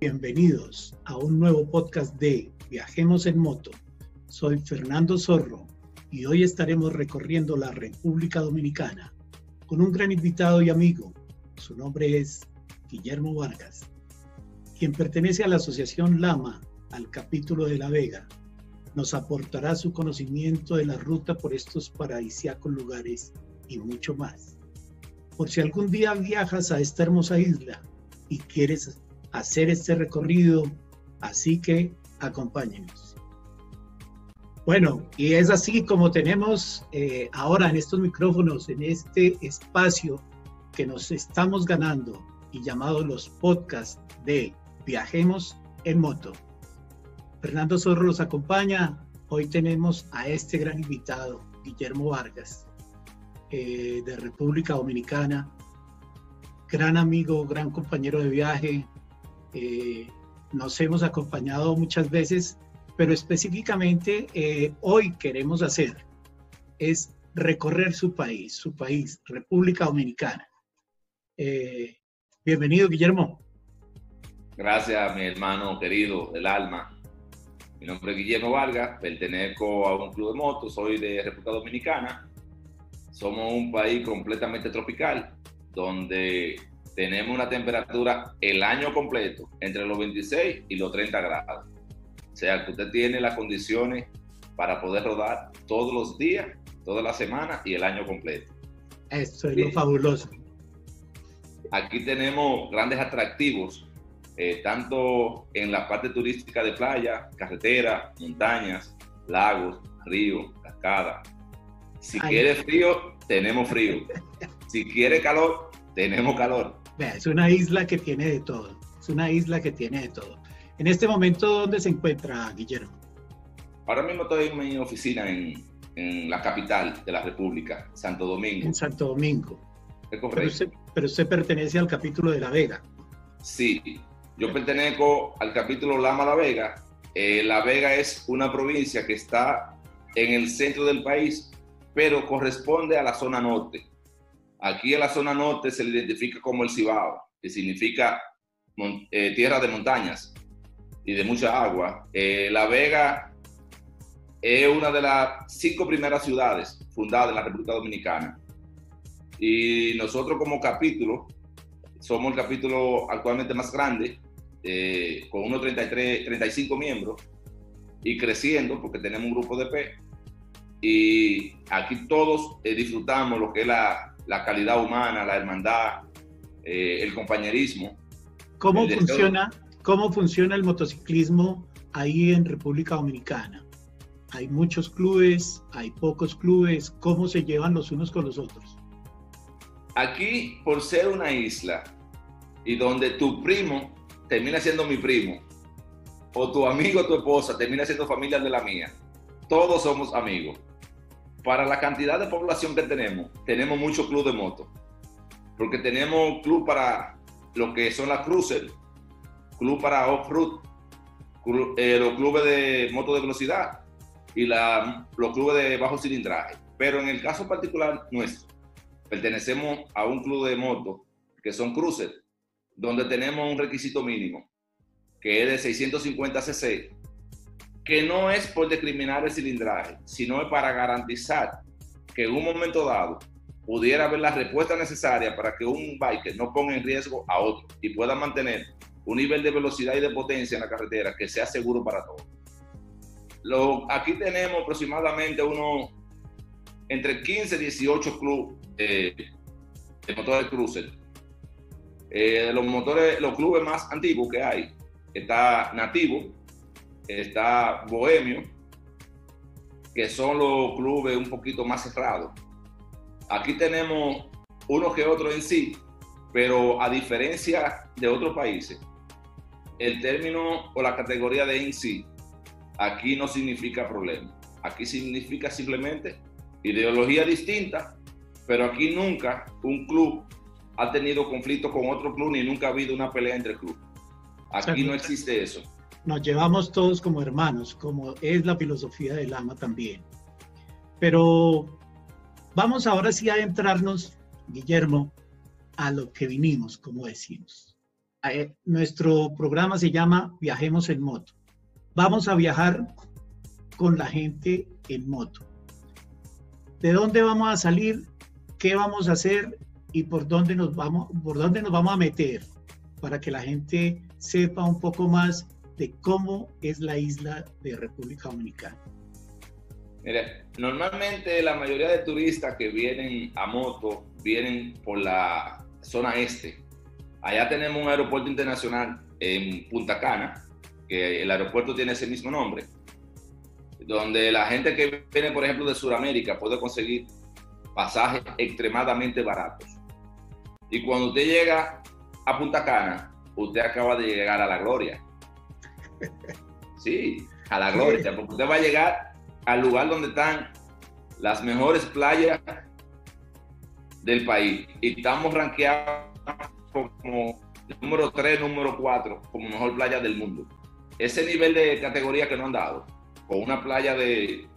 Bienvenidos a un nuevo podcast de Viajemos en Moto. Soy Fernando Zorro y hoy estaremos recorriendo la República Dominicana con un gran invitado y amigo. Su nombre es Guillermo Vargas, quien pertenece a la Asociación Lama, al capítulo de La Vega. Nos aportará su conocimiento de la ruta por estos paradisíacos lugares y mucho más. Por si algún día viajas a esta hermosa isla y quieres hacer este recorrido, así que acompáñenos. Bueno, y es así como tenemos eh, ahora en estos micrófonos, en este espacio que nos estamos ganando y llamado los podcasts de Viajemos en Moto. Fernando Zorro nos acompaña. Hoy tenemos a este gran invitado, Guillermo Vargas, eh, de República Dominicana. Gran amigo, gran compañero de viaje. Eh, nos hemos acompañado muchas veces, pero específicamente eh, hoy queremos hacer es recorrer su país, su país, República Dominicana. bienvenido, Guillermo. Gracias, mi hermano querido del alma. Mi nombre es Guillermo Vargas, pertenezco a un club de motos, soy de República Dominicana. Somos un país completamente tropical, donde tenemos una temperatura el año completo entre los 26 y los 30 grados. O sea, que usted tiene las condiciones para poder rodar todos los días, toda la semana y el año completo. Eso es lo fabuloso. Aquí tenemos grandes atractivos eh, tanto en la parte turística de playa, carretera, montañas, lagos, ríos, cascadas. Si quiere frío, tenemos frío. Si quiere calor, tenemos calor. Es una isla que tiene de todo. Es una isla que tiene de todo. En este momento, ¿dónde se encuentra Guillermo? Ahora mismo estoy en mi oficina en, la capital de la República, Santo Domingo. En Santo Domingo. Pero usted, pero usted pertenece al capítulo de La Vega. Sí, yo pertenezco al capítulo Lama La Vega. Eh, la Vega es una provincia que está en el centro del país, pero corresponde a la zona norte. Aquí en la zona norte se le identifica como el Cibao, que significa eh, tierra de montañas y de mucha agua. Eh, la Vega es una de las cinco primeras ciudades fundadas en la República Dominicana. Y nosotros como capítulo, somos el capítulo actualmente más grande eh, con unos 33, 35 miembros y creciendo porque tenemos un grupo de P. Y aquí todos eh, disfrutamos lo que es la, la, calidad humana, la hermandad, eh, el compañerismo. ¿Cómo funciona, ¿Cómo funciona el motociclismo ahí en República Dominicana? Hay muchos clubes, hay pocos clubes, ¿cómo se llevan los unos con los otros? Aquí, por ser una isla y donde tu primo termina siendo mi primo, o tu amigo tu esposa termina siendo familia de la mía, todos somos amigos. Para la cantidad de población que tenemos, tenemos muchos clubes de moto, porque tenemos club para lo que son las cruces, club para off-road, eh, los clubes de moto de velocidad y los clubes de bajo cilindraje. Pero en el caso particular nuestro, pertenecemos a un club de moto que son cruces donde tenemos un requisito mínimo, que es de 650 cc, que no es por discriminar el cilindraje, sino es para garantizar que en un momento dado pudiera haber la respuesta necesaria para que un biker no ponga en riesgo a otro y pueda mantener un nivel de velocidad y de potencia en la carretera que sea seguro para todos. Lo, aquí tenemos aproximadamente uno entre 15 y 18 clubes de motores cruiser eh, los motores, los clubes más antiguos que hay, está Nativo, está Bohemio, que son los clubes un poquito más cerrados. Aquí tenemos uno que otro en sí, pero a diferencia de otros países, el término o la categoría de en sí aquí no significa problema. Aquí significa simplemente ideología distinta, pero aquí nunca un club ha tenido conflicto con otro club ni nunca ha habido una pelea entre clubes. Aquí no existe eso. Nos llevamos todos como hermanos, como es la filosofía del ama también. Pero vamos ahora sí a entrarnos, Guillermo, a lo que vinimos, como decimos. eh, nuestro programa se llama Viajemos en Moto. Vamos a viajar con la gente en moto. ¿De dónde vamos a salir? ¿Qué vamos a hacer? ¿Y por dónde nos vamos, por dónde nos vamos a meter? Para que la gente sepa un poco más de cómo es la isla de República Dominicana. Normalmente la mayoría de turistas que vienen a moto vienen por la zona este. Allá tenemos un aeropuerto internacional en Punta Cana, que el aeropuerto tiene ese mismo nombre, donde la gente que viene, por ejemplo, de Sudamérica puede conseguir pasajes extremadamente baratos. Y cuando usted llega a Punta Cana, usted acaba de llegar a la gloria. Sí, a la gloria, porque usted va a llegar al lugar donde están las mejores playas del país. Y estamos rankeados como número 3, número 4, como mejor playa del mundo. Ese nivel de categoría que nos han dado, con una playa de,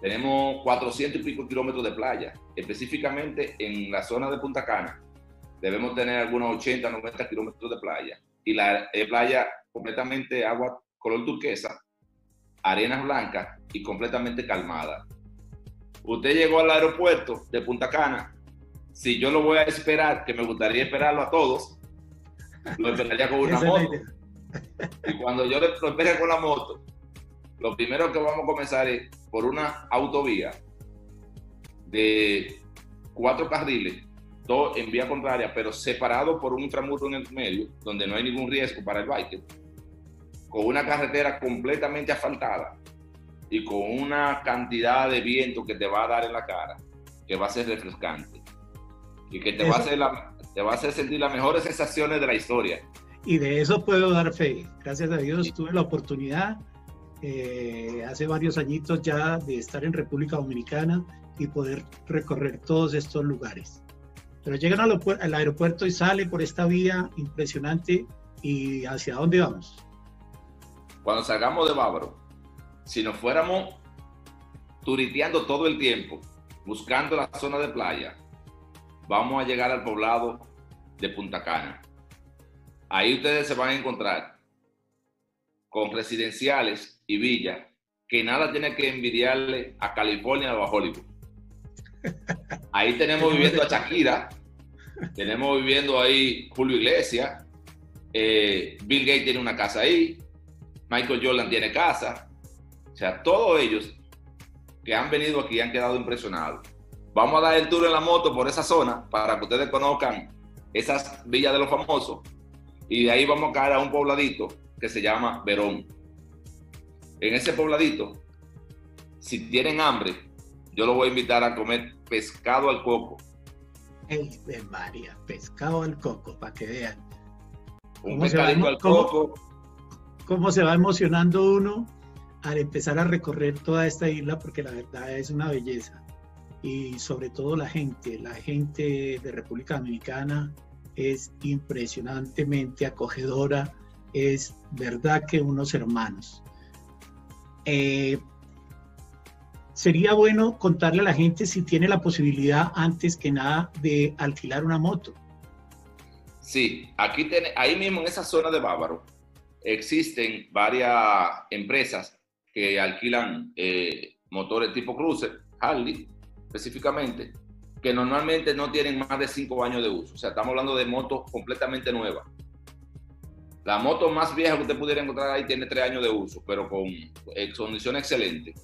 tenemos 400 y pico kilómetros de playa, específicamente en la zona de Punta Cana, debemos tener algunos 80, 90 kilómetros de playa. Y la playa completamente agua color turquesa, arenas blancas y completamente calmada. Usted llegó al aeropuerto de Punta Cana. Si yo lo voy a esperar, que me gustaría esperarlo a todos, lo esperaría con una moto. Y cuando yo lo espere con la moto, lo primero que vamos a comenzar es por una autovía de cuatro carriles, dos en vía contraria, pero separado por un ultramuro en el medio, donde no hay ningún riesgo para el biker con una carretera completamente asfaltada y con una cantidad de viento que te va a dar en la cara, que va a ser refrescante y que te, va a, hacer te va a hacer sentir las mejores sensaciones de la historia. Y de eso puedo dar fe. Gracias a Dios tuve la oportunidad eh, hace varios añitos ya de estar en República Dominicana y poder recorrer todos estos lugares. Pero llegan al, al aeropuerto y sale por esta vía impresionante y hacia dónde vamos cuando salgamos de Bávaro, si nos fuéramos turiteando todo el tiempo, buscando la zona de playa, vamos a llegar al poblado de Punta Cana. Ahí ustedes se van a encontrar con residenciales y villas que nada tiene que envidiarle a California o a Hollywood. Ahí tenemos viviendo a Shakira, tenemos viviendo ahí Julio Iglesias, eh, Bill Gates tiene una casa ahí, Michael Jordan tiene casa. O sea, todos ellos que han venido aquí han quedado impresionados. Vamos a dar el tour en la moto por esa zona para que ustedes conozcan esas villas de los famosos. Y de ahí vamos a caer a un pobladito que se llama Verón. En ese pobladito, si tienen hambre, yo los voy a invitar a comer pescado al coco. De María, pescado al coco, para que vean. Un pescadito al coco cómo se va emocionando uno al empezar a recorrer toda esta isla, porque la verdad es una belleza. Y sobre todo la gente, la gente de República Dominicana es impresionantemente acogedora, es verdad que unos hermanos. Eh, sería bueno contarle a la gente si tiene la posibilidad antes que nada de alquilar una moto. Sí, aquí tiene, ahí mismo en esa zona de Bávaro, existen varias empresas que alquilan eh, motores tipo cruiser, Harley específicamente, que normalmente no tienen más de 5 años de uso. O sea, estamos hablando de motos completamente nuevas. La moto más vieja que usted pudiera encontrar ahí tiene 3 años de uso, pero con condición excelente.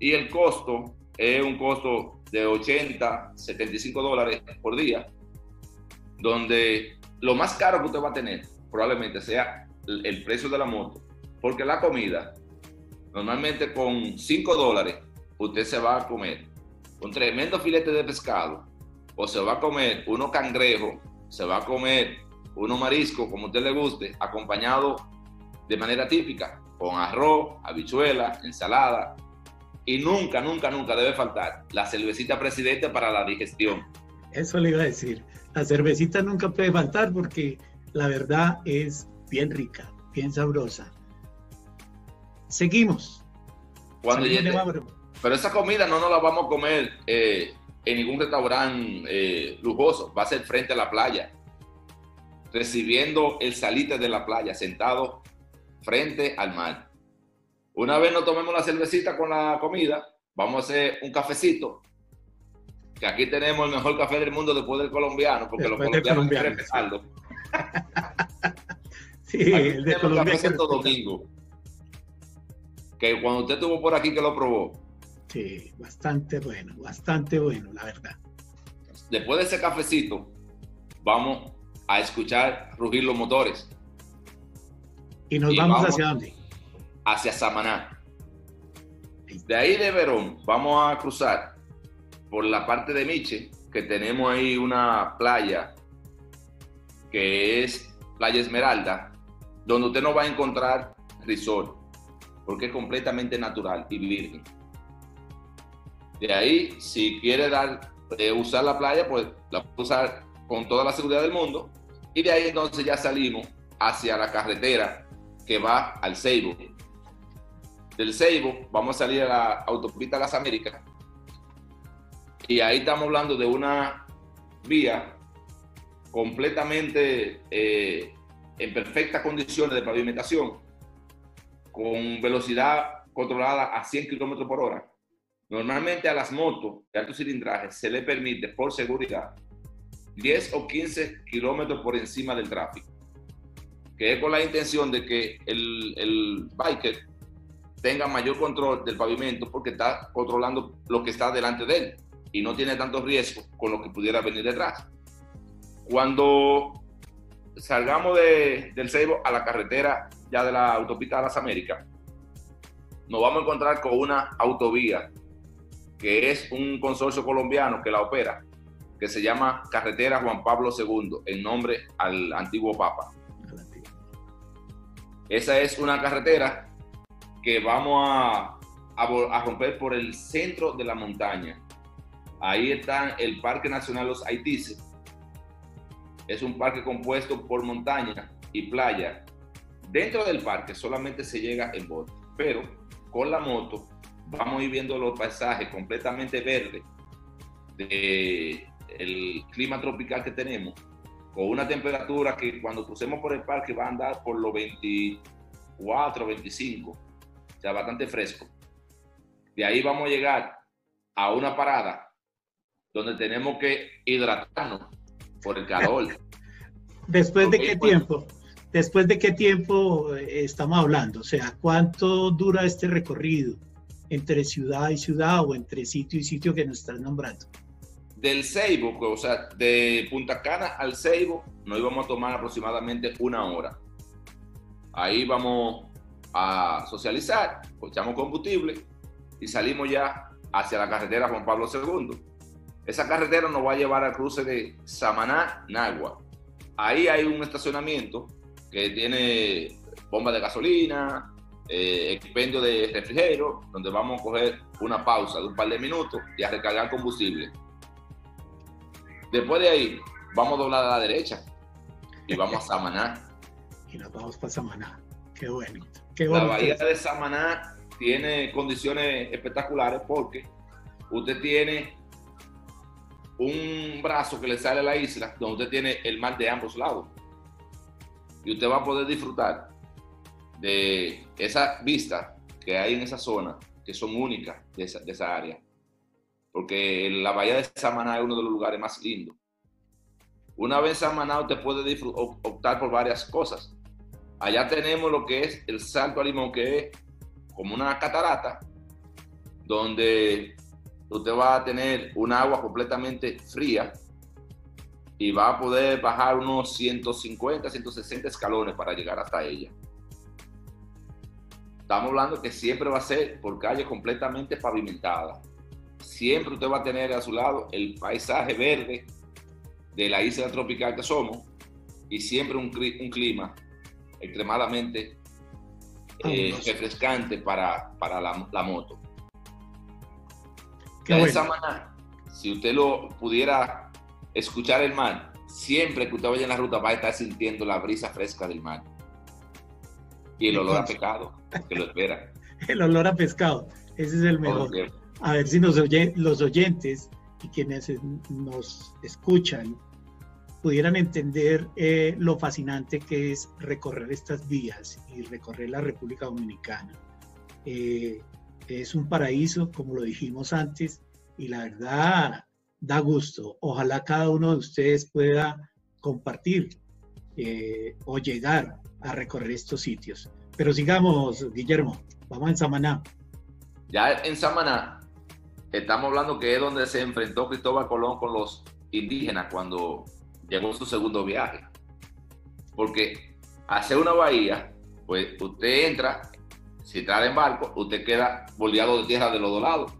Y el costo es un costo de 80, 75 dólares por día, donde lo más caro que usted va a tener probablemente sea el precio de la moto, porque la comida, normalmente con 5 dólares, usted se va a comer un tremendo filete de pescado, o se va a comer unos cangrejos, se va a comer unos mariscos, como usted le guste, acompañado de manera típica, con arroz, habichuela, ensalada, y nunca, nunca, nunca debe faltar la cervecita presidente para la digestión. Eso le iba a decir. La cervecita nunca puede faltar porque la verdad es bien rica, bien sabrosa. Seguimos. Cuando pero esa comida no nos la vamos a comer eh, en ningún restaurante eh, lujoso, va a ser frente a la playa. recibiendo el salite de la playa, sentado frente al mar. Una vez nos tomemos la cervecita con la comida, vamos a hacer un cafecito, que aquí tenemos el mejor café del mundo después del colombiano, porque los colombianos quieren empezarlo. sí, el de Colombia. Santo Domingo. Que cuando usted estuvo por aquí que lo probó. Sí, bastante bueno, bastante bueno, la verdad. Después de ese cafecito, vamos a escuchar rugir los motores. ¿Y nos vamos, hacia dónde? Hacia Samaná. De ahí de Verón vamos a cruzar por la parte de Miche, que tenemos ahí una playa que es Playa Esmeralda, donde usted no va a encontrar resort, porque es completamente natural y virgen. De ahí, si quiere dar, eh, usar la playa, pues la puede usar con toda la seguridad del mundo. Y de ahí entonces ya salimos hacia la carretera que va al Ceibo. Del Ceibo vamos a salir a la autopista Las Américas. Y ahí estamos hablando de una vía completamente eh, en perfectas condiciones de pavimentación, con velocidad controlada a 100 kilómetros por hora. Normalmente a las motos de alto cilindraje se le permite, por seguridad, 10 o 15 kilómetros por encima del tráfico, que es con la intención de que el, el biker tenga mayor control del pavimento porque está controlando lo que está delante de él y no tiene tanto riesgo con lo que pudiera venir detrás. Cuando salgamos de, del Ceibo a la carretera ya de la autopista de las Américas, nos vamos a encontrar con una autovía que es un consorcio colombiano que la opera que se llama Carretera Juan Pablo II, en nombre al antiguo Papa. Esa es una carretera que vamos a, a, romper por el centro de la montaña. Ahí está el Parque Nacional Los Haitises. Es un parque compuesto por montaña y playa. Dentro del parque solamente se llega en bote, pero con la moto vamos a ir viendo los paisajes completamente verdes de el clima tropical que tenemos, con una temperatura que cuando crucemos por el parque va a andar por los 24, 25, o sea, bastante fresco. De ahí vamos a llegar a una parada donde tenemos que hidratarnos por el calor. ¿Después de qué tiempo? ¿Después de qué tiempo eh, estamos hablando? O sea, ¿cuánto dura este recorrido entre ciudad y ciudad o entre sitio y sitio que nos están nombrando? Del Ceibo, o sea, de Punta Cana al Ceibo, nos íbamos a tomar aproximadamente una hora. Ahí vamos a socializar, echamos combustible y salimos ya hacia la carretera Juan Pablo II. Esa carretera nos va a llevar al cruce de Samaná, Nagua. Ahí hay un estacionamiento que tiene bomba de gasolina, eh, expendio de refrigerio, donde vamos a coger una pausa de un par de minutos y a recargar combustible. Después de ahí, vamos a doblar a la derecha y vamos a Samaná. y nos vamos para Samaná. Qué bueno. La bahía de Samaná tiene condiciones espectaculares porque usted tiene un brazo que le sale a la isla donde usted tiene el mar de ambos lados. Y usted va a poder disfrutar de esa vista que hay en esa zona, que son únicas de esa, de esa área porque la bahía de Samaná es uno de los lugares más lindos. Una vez en Samaná usted puede optar por varias cosas. Allá tenemos lo que es el Salto a Limón, que es como una catarata, donde usted va a tener un agua completamente fría y va a poder bajar unos 150, 160 escalones para llegar hasta ella. Estamos hablando que siempre va a ser por calles completamente pavimentadas siempre usted va a tener a su lado el paisaje verde de la isla tropical que somos y siempre un, clima extremadamente eh, refrescante para, para la, moto. De esa manera, si usted lo pudiera escuchar el mar, siempre que usted vaya en la ruta va a estar sintiendo la brisa fresca del mar. Y el olor a pescado que lo espera. el olor a pescado, ese es el mejor a ver si nos oyen los oyentes y quienes nos escuchan pudieran entender eh, lo fascinante que es recorrer estas vías y recorrer la República Dominicana. Eh, es un paraíso, como lo dijimos antes, y la verdad da gusto. Ojalá cada uno de ustedes pueda compartir eh, o llegar a recorrer estos sitios. Pero sigamos, Guillermo, vamos en Samaná. Ya en Samaná, estamos hablando que es donde se enfrentó Cristóbal Colón con los indígenas cuando llegó su segundo viaje. Porque hacer una bahía, pues usted entra, si trae en barco, usted queda bordeado de tierra de los dos lados.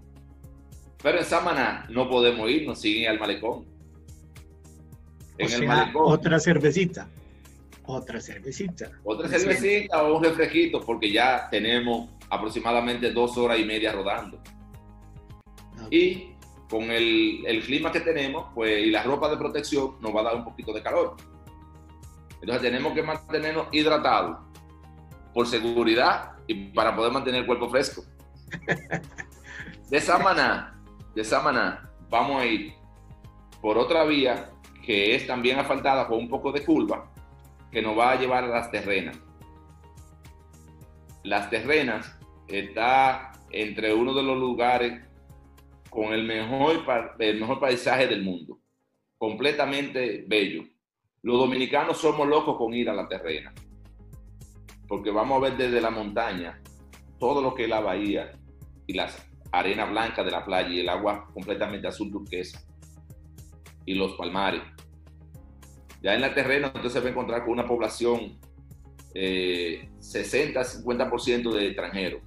Pero en Samaná no podemos irnos sin ir al malecón. En el malecón. Otra cervecita. Otra cervecita. Otra cervecita o un refresquito, porque ya tenemos aproximadamente dos horas y media rodando. Y con el, el, clima que tenemos, pues, y la ropa de protección, nos va a dar un poquito de calor. Entonces tenemos que mantenernos hidratados por seguridad y para poder mantener el cuerpo fresco. De Samaná, de Samaná, vamos a ir por otra vía que es también asfaltada con un poco de curva, que nos va a llevar a las terrenas. Las terrenas está entre uno de los lugares con el mejor, el mejor paisaje del mundo, completamente bello. Los dominicanos somos locos con ir a la terrena, porque vamos a ver desde la montaña todo lo que es la bahía y las arenas blancas de la playa y el agua completamente azul turquesa y los palmares. Ya en la terrena usted se va a encontrar con una población eh, 60-50% de extranjeros,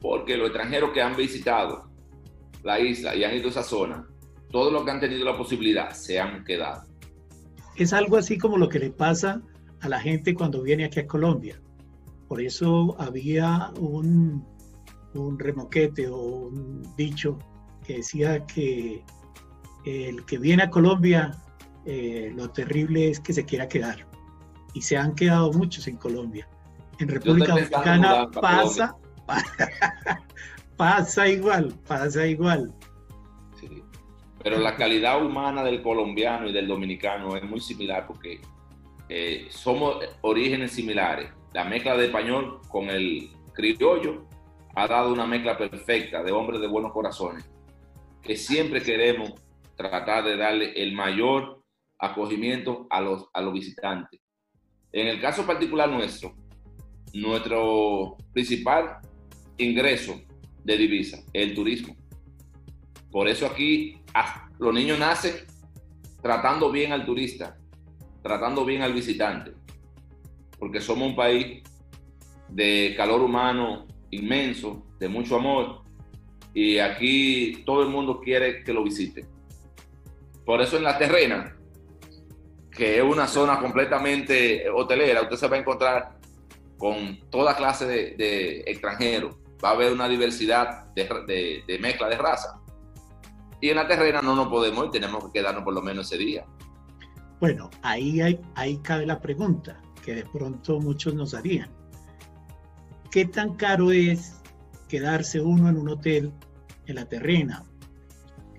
porque los extranjeros que han visitado la isla y han ido a esa zona, todos los que han tenido la posibilidad se han quedado. Es algo así como lo que le pasa a la gente cuando viene aquí a Colombia. Por eso había un, un remoquete o un dicho que decía que el que viene a Colombia, eh, lo terrible es que se quiera quedar. Y se han quedado muchos en Colombia. En República Dominicana pasa, pasa igual, pasa igual. Pero la calidad humana del colombiano y del dominicano es muy similar porque eh, somos orígenes similares. La mezcla de español con el criollo ha dado una mezcla perfecta de hombres de buenos corazones, que siempre queremos tratar de darle el mayor acogimiento a los, a los visitantes. En el caso particular nuestro, nuestro principal ingreso de divisa, el turismo. Por eso aquí los niños nacen tratando bien al turista, tratando bien al visitante, porque somos un país de calor humano inmenso, de mucho amor, y aquí todo el mundo quiere que lo visite. Por eso en la terrena, que es una zona completamente hotelera, usted se va a encontrar con toda clase de, extranjeros, va a haber una diversidad de, de, mezcla de raza. Y en la terrena no nos podemos ir, tenemos que quedarnos por lo menos ese día. Bueno, ahí, ahí cabe la pregunta que de pronto muchos nos harían. ¿Qué tan caro es quedarse uno en un hotel en la terrena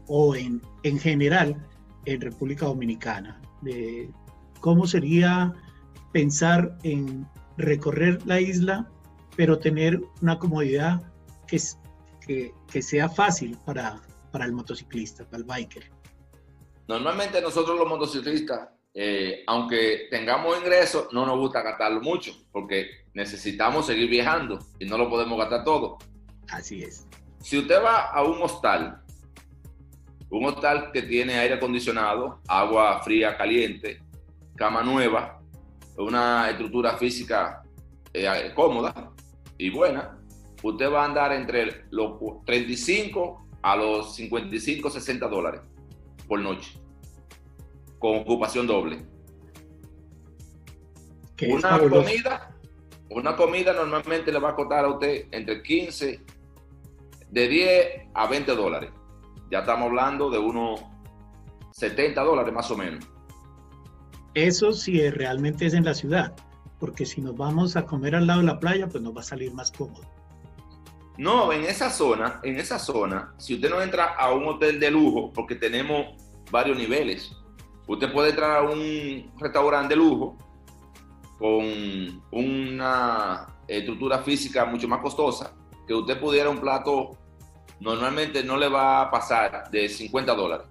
o en, en general en República Dominicana? ¿Cómo sería pensar en recorrer la isla pero tener una comodidad que, que, que sea fácil para, para el motociclista, para el biker. Normalmente nosotros los motociclistas, eh, aunque tengamos ingresos, no nos gusta gastarlo mucho, porque necesitamos seguir viajando y no lo podemos gastar todo. Así es. Si usted va a un hostal, un hostal que tiene aire acondicionado, agua fría, caliente, cama nueva, una estructura física eh, cómoda, y buena, usted va a andar entre los 35 a los 55, 60 dólares por noche, con ocupación doble. Una comida, una comida normalmente le va a costar a usted entre 15, de 10 a 20 dólares. Ya estamos hablando de unos 70 dólares más o menos. Eso sí realmente es en la ciudad porque si nos vamos a comer al lado de la playa, pues nos va a salir más cómodo. No, en esa zona, en esa zona, si usted no entra a un hotel de lujo, porque tenemos varios niveles, Usted puede entrar a un restaurante de lujo con una estructura física mucho más costosa, que usted pudiera un plato, normalmente no le va a pasar de 50 dólares.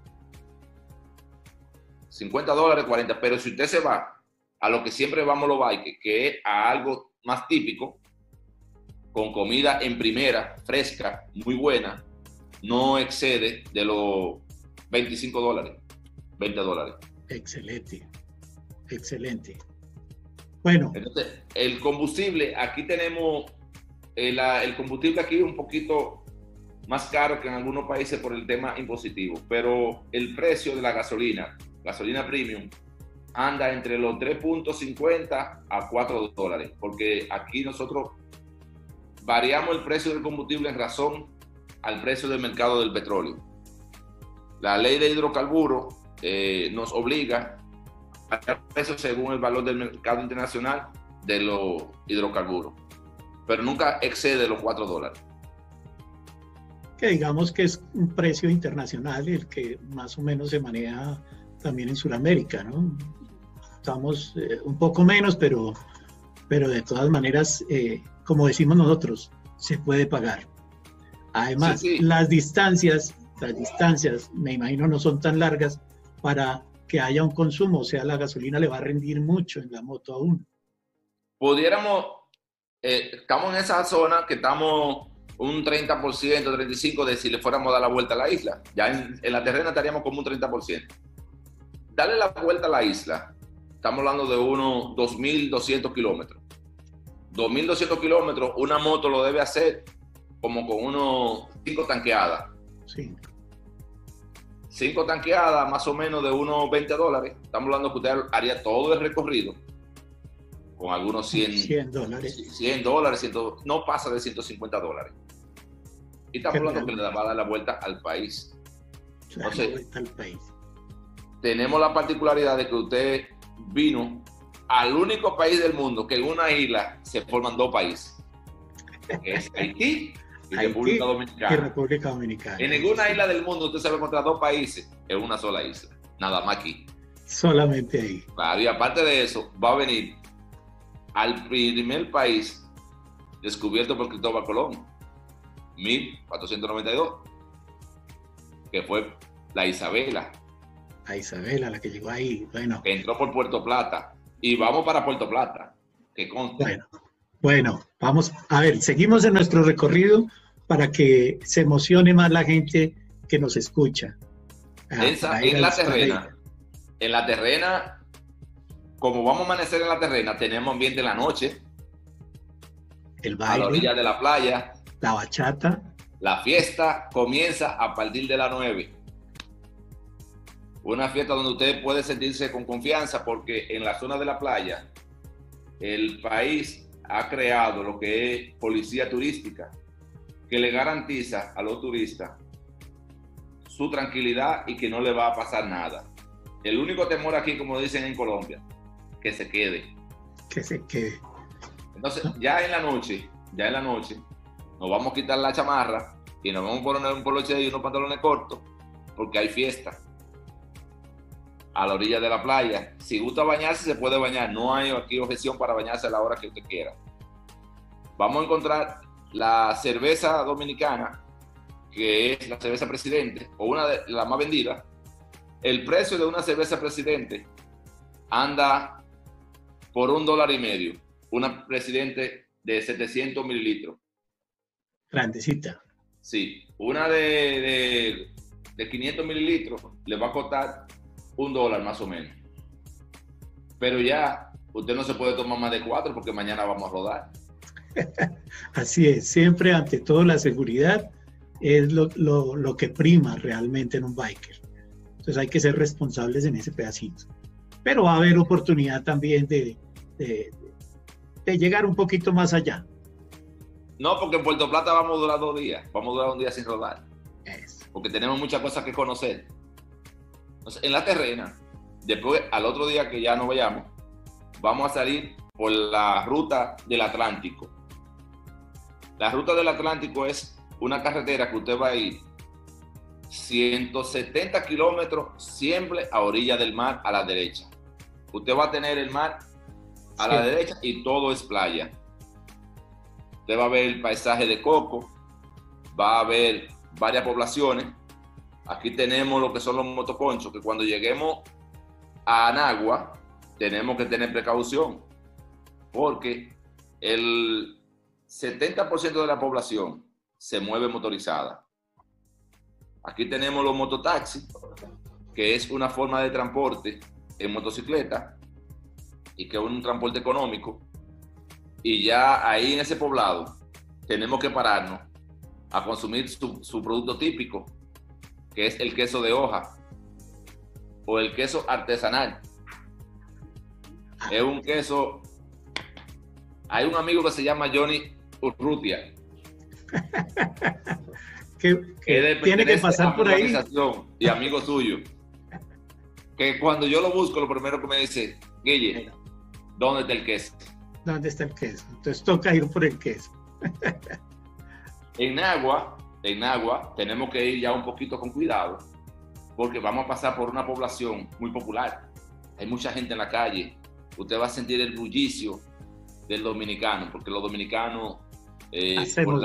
50 dólares, 40, pero si usted se va a lo que siempre vamos los bikes, que es a algo más típico, con comida en primera, fresca, muy buena, no excede de los 25 dólares, 20 dólares. Excelente, excelente. Bueno. Entonces, el combustible, aquí tenemos, el, eh, el combustible aquí es un poquito más caro que en algunos países por el tema impositivo, pero el precio de la gasolina, gasolina premium, anda entre los 3.50 a 4 dólares, porque aquí nosotros variamos el precio del combustible en razón al precio del mercado del petróleo. La ley de hidrocarburos eh, nos obliga a precio según el valor del mercado internacional de los hidrocarburos, pero nunca excede los 4 dólares. Que digamos que es un precio internacional el que más o menos se maneja también en Sudamérica, ¿no? Estamos eh, un poco menos, pero, pero de todas maneras, eh, como decimos nosotros, se puede pagar. Además, las distancias, las distancias, me imagino, no son tan largas para que haya un consumo, o sea, la gasolina le va a rendir mucho en la moto aún. Pudiéramos, eh, estamos en esa zona que estamos un 30%, 35% de si le fuéramos a dar la vuelta a la isla. Ya en, en la terrena estaríamos como un 30%. Darle la vuelta a la isla, estamos hablando de unos 2.200 kilómetros. 2.200 kilómetros, una moto lo debe hacer como con unos 5 tanqueadas. Sí. 5 tanqueadas, más o menos de unos 20 dólares. Estamos hablando que usted haría todo el recorrido con algunos 100, 100 dólares. 100 dólares, no pasa de 150 dólares. Y estamos hablando que le va a dar la vuelta al país. Entonces, al país. tenemos la particularidad de que usted vino al único país del mundo que en una isla se forman dos países, es Haití y República Dominicana. Y República Dominicana. En ninguna isla del mundo usted se va a encontrar dos países en una sola isla, nada más aquí. Solamente ahí. y aparte de eso, va a venir al primer país descubierto por Cristóbal Colón, 1492, que fue la Isabela, a Isabela, la que llegó ahí. Bueno. Entró por Puerto Plata y vamos para Puerto Plata. Que Bueno, bueno, vamos a ver, seguimos en nuestro recorrido para que se emocione más la gente que nos escucha. en la terrena, en la terrena, como vamos a amanecer en la terrena, tenemos ambiente en la noche. El baile. A la orilla de la playa. La bachata. La fiesta comienza a partir de las 9 una fiesta donde usted puede sentirse con confianza porque en la zona de la playa el país ha creado lo que es policía turística que le garantiza a los turistas su tranquilidad y que no le va a pasar nada. El único temor aquí, como dicen en Colombia, que se quede. Que se quede. Entonces, ya en la noche, ya en la noche, nos vamos a quitar la chamarra y nos vamos a poner un poloche y unos pantalones cortos porque hay fiesta a la orilla de la playa. Si gusta bañarse, se puede bañar. No hay aquí objeción para bañarse a la hora que usted quiera. Vamos a encontrar la cerveza dominicana, que es la cerveza presidente, o una de las más vendidas. El precio de una cerveza presidente anda por un dólar y medio. Una presidente de 700 mililitros. Grandecita. Sí, una de, de, de 500 mililitros le va a costar un dólar más o menos. Pero ya usted no se puede tomar más de cuatro porque mañana vamos a rodar. Así es, siempre ante todo la seguridad es lo, lo, que prima realmente en un biker. Entonces hay que ser responsables en ese pedacito. Pero va a haber oportunidad también de, de, de llegar un poquito más allá. No, porque en Puerto Plata vamos a durar dos días, vamos a durar un día sin rodar. Porque tenemos muchas cosas que conocer en la terrena, después al otro día que ya no vayamos, vamos a salir por la ruta del Atlántico. La ruta del Atlántico es una carretera que usted va a ir 170 kilómetros siempre a orilla del mar a la derecha. Usted va a tener el mar a la derecha y todo es playa. Usted va a ver el paisaje de coco, va a ver varias poblaciones. Aquí tenemos lo que son los motoconchos, que cuando lleguemos a Anagua tenemos que tener precaución, porque el 70% de la población se mueve motorizada. Aquí tenemos los mototaxis, que es una forma de transporte en motocicleta y que es un transporte económico. Y ya ahí en ese poblado tenemos que pararnos a consumir su, producto típico, que es el queso de hoja o el queso artesanal. Es un queso. Hay un amigo que se llama Johnny Urrutia. que, tiene que pasar por ahí. Y amigo suyo. Que cuando yo lo busco, lo primero que me dice, Guille, ¿dónde está el queso? ¿Dónde está el queso? Entonces toca ir por el queso. en agua, en agua, tenemos que ir ya un poquito con cuidado, porque vamos a pasar por una población muy popular. Hay mucha gente en la calle. Usted va a sentir el bullicio del dominicano, porque los dominicanos eh, por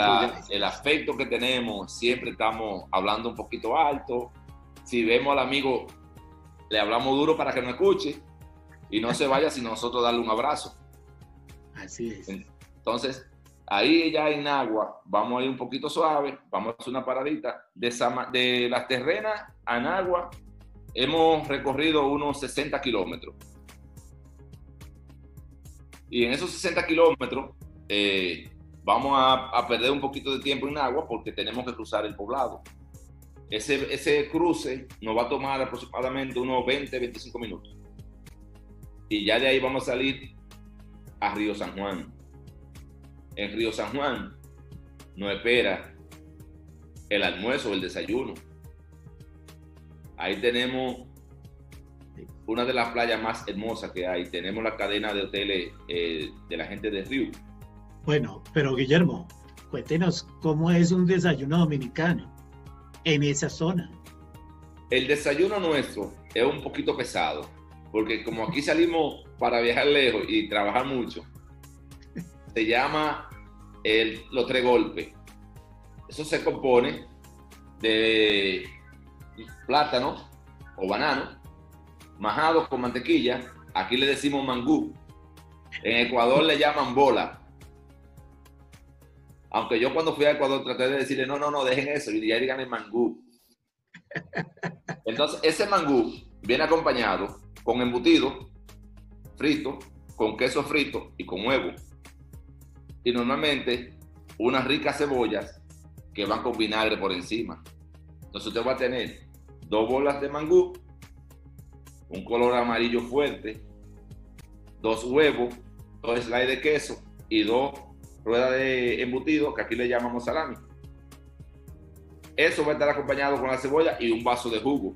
el afecto que tenemos, siempre estamos hablando un poquito alto. Si vemos al amigo, le hablamos duro para que nos escuche y no se vaya sin nosotros darle un abrazo. Así es. Entonces, ahí ya en agua, vamos a ir un poquito suave, vamos a hacer una paradita. De, de las terrenas a Nagua, hemos recorrido unos 60 kilómetros. Y en esos 60 kilómetros, eh, vamos a, perder un poquito de tiempo en agua porque tenemos que cruzar el poblado. Ese, cruce nos va a tomar aproximadamente unos 20, 25 minutos. Y ya de ahí vamos a salir a Río San Juan. En Río San Juan nos espera el almuerzo, el desayuno. Ahí tenemos una de las playas más hermosas que hay. Tenemos la cadena de hoteles eh, de la gente de Río bueno, pero Guillermo, cuéntenos cómo es un desayuno dominicano en esa zona. El desayuno nuestro es un poquito pesado, porque como aquí salimos para viajar lejos y trabajar mucho, se llama el, los tres golpes. Eso se compone de plátano o banano, majado con mantequilla. Aquí le decimos mangú. En Ecuador le llaman bola. Aunque yo cuando fui a Ecuador traté de decirle, no, no, no, dejen eso y ya digan el mangú. Entonces, ese mangú viene acompañado con embutido frito, con queso frito y con huevo. Y normalmente unas ricas cebollas que van con vinagre por encima. Entonces usted va a tener dos bolas de mangú, un color amarillo fuerte, dos huevos, dos slides de queso y dos rueda de embutido, que aquí le llamamos salami. Eso va a estar acompañado con la cebolla y un vaso de jugo.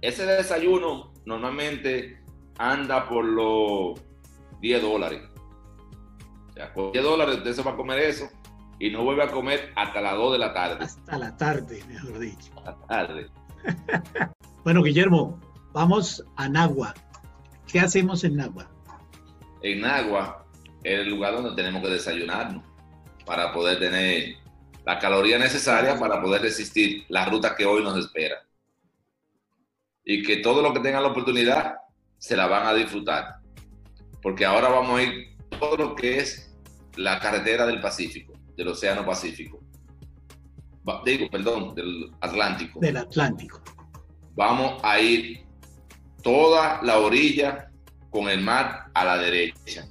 Ese desayuno normalmente anda por los 10 dólares. O sea, por 10 dólares usted se va a comer eso y no vuelve a comer hasta las 2 de la tarde. Hasta la tarde, mejor dicho. Hasta la tarde. bueno, Guillermo, vamos a Nagua. ¿Qué hacemos en Nagua? En Nagua es el lugar donde tenemos que desayunarnos para poder tener la caloría necesaria para poder resistir la ruta que hoy nos espera. Y que todo lo que tengan la oportunidad se la van a disfrutar. Porque ahora vamos a ir todo lo que es la carretera del Pacífico, del Océano Pacífico. Digo, perdón, del Atlántico. Del Atlántico. Vamos a ir toda la orilla con el mar a la derecha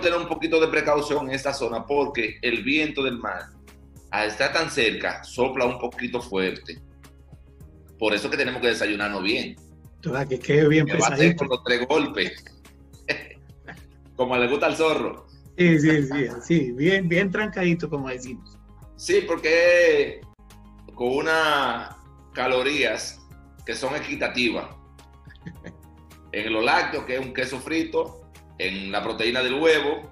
tener un poquito de precaución en esta zona porque el viento del mar, al estar tan cerca, sopla un poquito fuerte. Por eso que tenemos que desayunarnos bien. que quede bien que va a con los tres golpes. como le gusta al zorro. Sí, sí, sí, sí, bien, bien trancadito, como decimos. Sí, porque con unas calorías que son equitativas. En los lácteos, que es un queso frito, en la proteína del huevo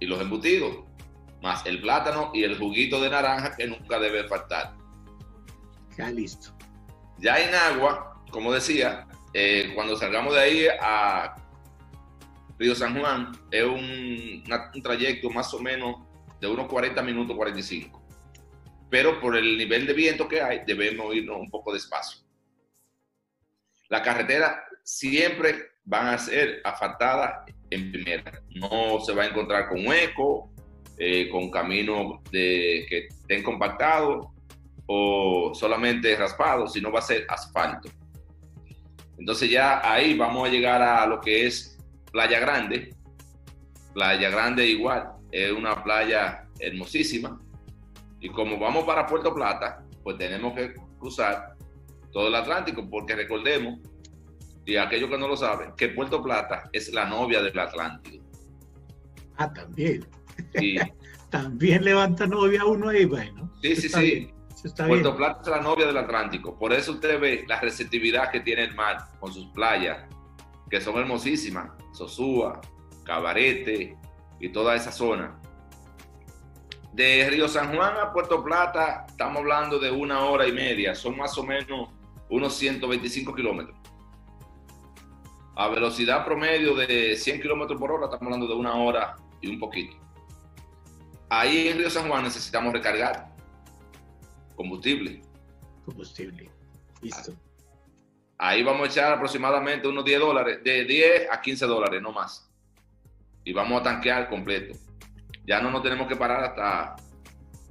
y los embutidos, más el plátano y el juguito de naranja que nunca debe faltar. Ya listo. Ya en agua, como decía, eh, cuando salgamos de ahí a Río San Juan, es un, un trayecto más o menos de unos 40 minutos, 45. Pero por el nivel de viento que hay, debemos irnos un poco despacio. La carretera siempre van a ser asfaltadas en primera. No se va a encontrar con hueco, eh, con caminos de, que estén compactados o solamente raspados, sino va a ser asfalto. Entonces ya ahí vamos a llegar a lo que es Playa Grande. Playa Grande igual, es una playa hermosísima. Y como vamos para Puerto Plata, pues tenemos que cruzar todo el Atlántico, porque recordemos, y aquellos que no lo saben, que Puerto Plata es la novia del Atlántico. Ah, también. también levanta novia uno ahí, bueno. Sí, sí, sí. Puerto Plata es la novia del Atlántico. Por eso usted ve la receptividad que tiene el mar con sus playas, que son hermosísimas. Sosúa, Cabarete y toda esa zona. De Río San Juan a Puerto Plata, estamos hablando de una hora y media. Son más o menos unos 125 kilómetros. A velocidad promedio de 100 kilómetros por hora, estamos hablando de una hora y un poquito. Ahí en Río San Juan necesitamos recargar combustible. Combustible. Listo. Ahí vamos a echar aproximadamente unos 10 dólares, de 10 a 15 dólares, no más. Y vamos a tanquear completo. Ya no nos tenemos que parar hasta,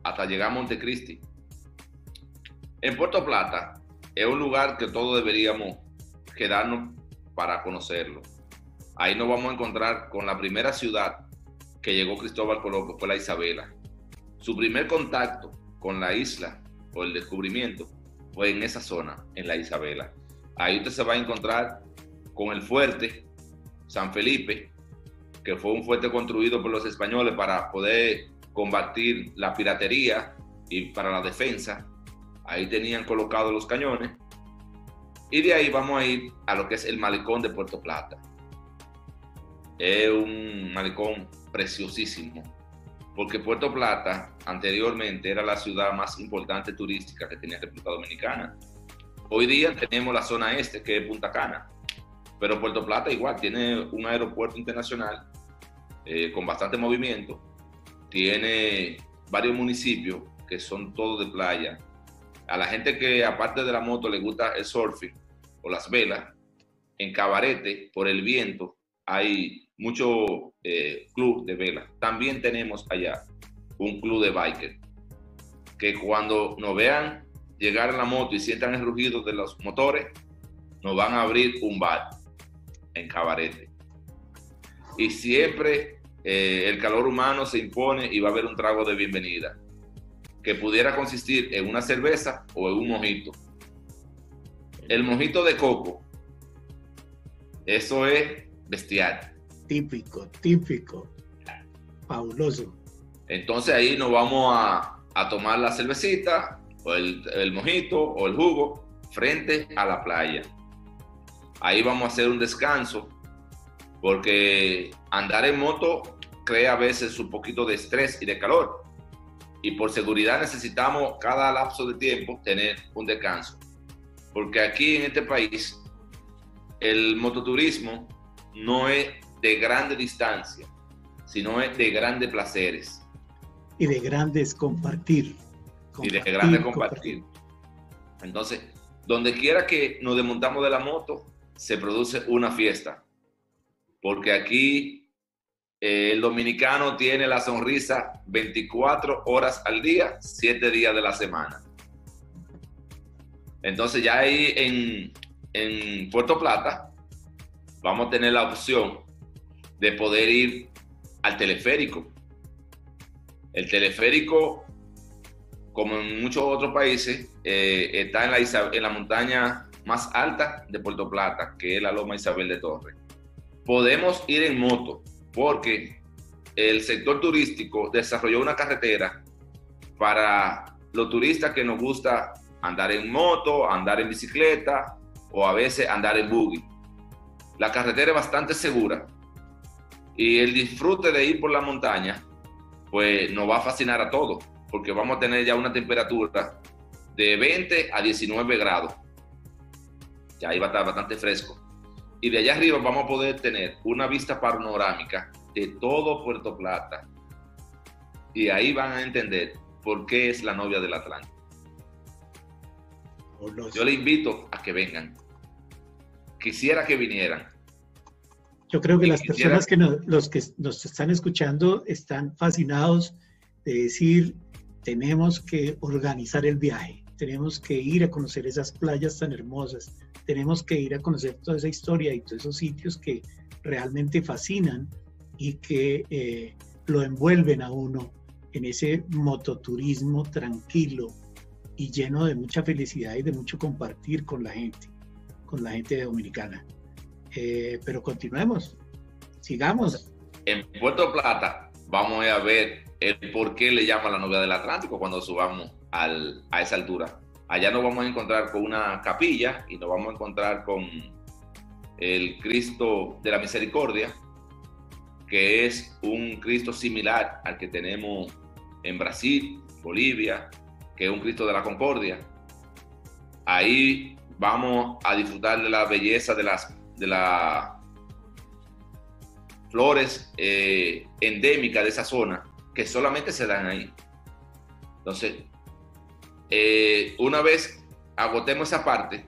hasta llegar a Montecristi. En Puerto Plata es un lugar que todos deberíamos quedarnos para conocerlo. Ahí nos vamos a encontrar con la primera ciudad que llegó Cristóbal Colón, que fue la Isabela. Su primer contacto con la isla o el descubrimiento fue en esa zona, en la Isabela. Ahí usted se va a encontrar con el fuerte San Felipe, que fue un fuerte construido por los españoles para poder combatir la piratería y para la defensa. Ahí tenían colocados los cañones. Y de ahí vamos a ir a lo que es el malecón de Puerto Plata. Es un malecón preciosísimo, porque Puerto Plata anteriormente era la ciudad más importante turística que tenía República Dominicana. Hoy día tenemos la zona este, que es Punta Cana, pero Puerto Plata igual tiene un aeropuerto internacional eh, con bastante movimiento, tiene varios municipios que son todos de playa. A la gente que aparte de la moto le gusta el surfing o las velas, en Cabarete, por el viento, hay mucho eh, club de vela. También tenemos allá un club de biker que cuando nos vean llegar en la moto y sientan el rugido de los motores, nos van a abrir un bar en Cabarete. Y siempre eh, el calor humano se impone y va a haber un trago de bienvenida que pudiera consistir en una cerveza o en un mojito. El mojito de coco, eso es bestial típico, típico. Fabuloso. Entonces ahí nos vamos a, tomar la cervecita, o el, el, mojito, o el jugo, frente a la playa. Ahí vamos a hacer un descanso, porque andar en moto crea a veces un poquito de estrés y de calor. Y por seguridad necesitamos cada lapso de tiempo tener un descanso. Porque aquí en este país el mototurismo no es de grande distancia, sino de grandes placeres. Y de grandes compartir. y de grandes compartir. Entonces, donde quiera que nos desmontamos de la moto, se produce una fiesta. Porque aquí eh, el dominicano tiene la sonrisa 24 horas al día, 7 días de la semana. Entonces ya ahí en, en Puerto Plata vamos a tener la opción de poder ir al teleférico. El teleférico, como en muchos otros países, eh, está en la, en la montaña más alta de Puerto Plata, que es la Loma Isabel de Torres. Podemos ir en moto porque el sector turístico desarrolló una carretera para los turistas que nos gusta andar en moto, andar en bicicleta o a veces andar en buggy. La carretera es bastante segura y el disfrute de ir por la montaña, pues nos va a fascinar a todos, porque vamos a tener ya una temperatura de 20 a 19 grados. Ya ahí va a estar bastante fresco. Y de allá arriba vamos a poder tener una vista panorámica de todo Puerto Plata. Y ahí van a entender por qué es la novia del Atlántico. Yo le invito a que vengan. Quisiera que vinieran. Yo creo que las personas que los que nos están escuchando están fascinados de decir, tenemos que organizar el viaje, tenemos que ir a conocer esas playas tan hermosas, tenemos que ir a conocer toda esa historia y todos esos sitios que realmente fascinan y que eh, lo envuelven a uno en ese mototurismo tranquilo y lleno de mucha felicidad y de mucho compartir con la gente, con la gente dominicana. Eh, pero continuemos, sigamos. En Puerto Plata vamos a ver el por qué le llama la novia del Atlántico cuando subamos al, a esa altura. Allá nos vamos a encontrar con una capilla y nos vamos a encontrar con el Cristo de la Misericordia, que es un Cristo similar al que tenemos en Brasil, Bolivia, que es un Cristo de la Concordia. Ahí vamos a disfrutar de la belleza de las de la flores eh, endémicas de esa zona que solamente se dan ahí. Entonces, eh, una vez agotemos esa parte,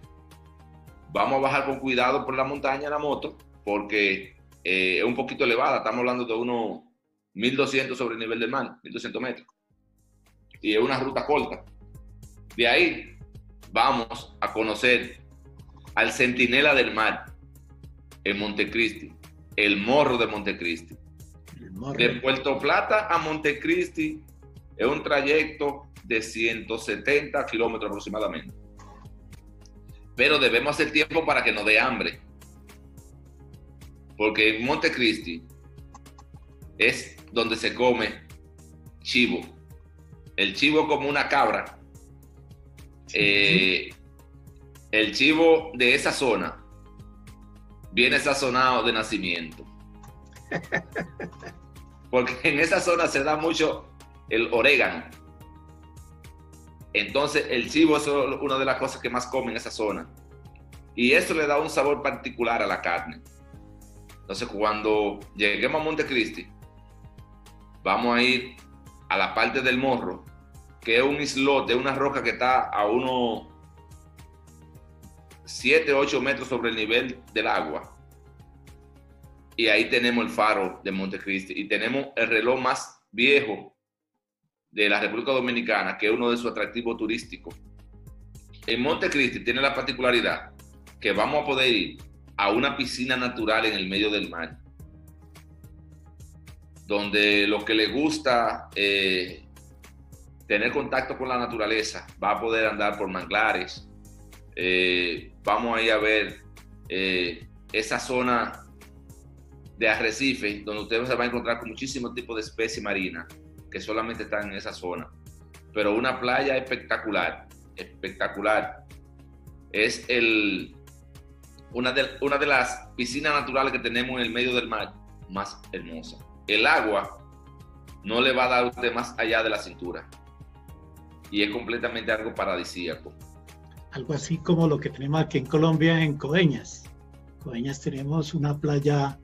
vamos a bajar con cuidado por la montaña la moto, porque eh, es un poquito elevada, estamos hablando de unos 1200 sobre el nivel del mar, 1200 metros. Y es una ruta corta. De ahí vamos a conocer al centinela del mar en Montecristi, el morro de Montecristi. De Puerto Plata a Montecristi es un trayecto de 170 kilómetros aproximadamente. Pero debemos hacer tiempo para que nos dé hambre. Porque en Montecristi es donde se come chivo. El chivo como una cabra. Eh, el chivo de esa zona viene sazonado de nacimiento. Porque en esa zona se da mucho el orégano. Entonces el chivo es una de las cosas que más comen en esa zona. Y eso le da un sabor particular a la carne. Entonces cuando lleguemos a Montecristi, vamos a ir a la parte del morro, que es un islote, una roca que está a unos 7, 8 metros sobre el nivel del agua. Y ahí tenemos el faro de Montecristi y tenemos el reloj más viejo de la República Dominicana, que es uno de sus atractivos turísticos. En Montecristi tiene la particularidad que vamos a poder ir a una piscina natural en el medio del mar, donde lo que le gusta eh, tener contacto con la naturaleza va a poder andar por manglares. Eh, vamos a ir a ver eh, esa zona de arrecife, donde usted se va a encontrar con muchísimos tipos de especies marinas que solamente están en esa zona. Pero una playa espectacular, espectacular. Es una, de, una de las piscinas naturales que tenemos en el medio del mar más hermosa. El agua no le va a dar a usted más allá de la cintura. Y es completamente algo paradisíaco. Algo así como lo que tenemos aquí en Colombia, en Coeñas. Coeñas tenemos una playa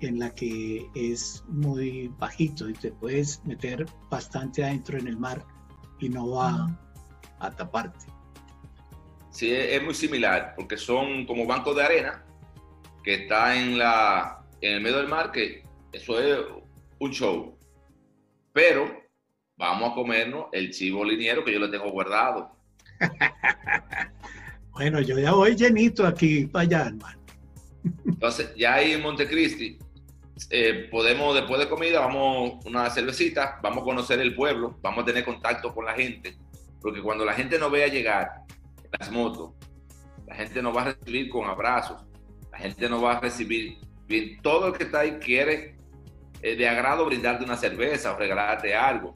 en la que es muy bajito y te puedes meter bastante adentro en el mar y no va a taparte. Sí, es muy similar, porque son como bancos de arena que está en, la, en el medio del mar, que eso es un show. Pero vamos a comernos el chivo liniero que yo le tengo guardado. bueno, yo ya voy llenito aquí para allá, hermano. Entonces, ya ahí en Montecristi eh, podemos, después de comida, vamos una cervecita, vamos a conocer el pueblo, vamos a tener contacto con la gente, porque cuando la gente nos vea llegar en las motos, la gente nos va a recibir con abrazos, la gente nos va a recibir bien. Todo el que está ahí quiere de agrado brindarte una cerveza o regalarte algo,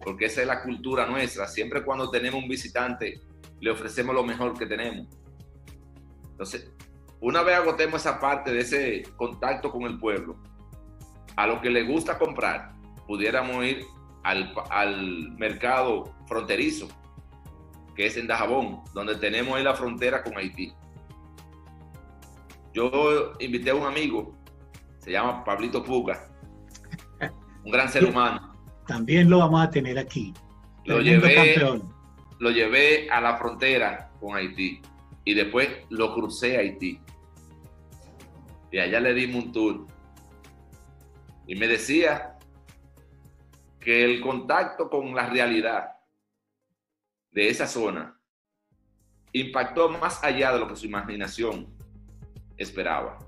porque esa es la cultura nuestra. Siempre cuando tenemos un visitante, le ofrecemos lo mejor que tenemos. Entonces, una vez agotemos esa parte de ese contacto con el pueblo, a lo que le gusta comprar, pudiéramos ir al, mercado fronterizo, que es en Dajabón, donde tenemos ahí la frontera con Haití. Yo invité a un amigo, se llama Pablito Puga, un gran ser humano. También lo vamos a tener aquí. Lo llevé, lo llevé a la frontera con Haití y después lo crucé a Haití. Y allá le dimos un tour. Y me decía que el contacto con la realidad de esa zona impactó más allá de lo que su imaginación esperaba.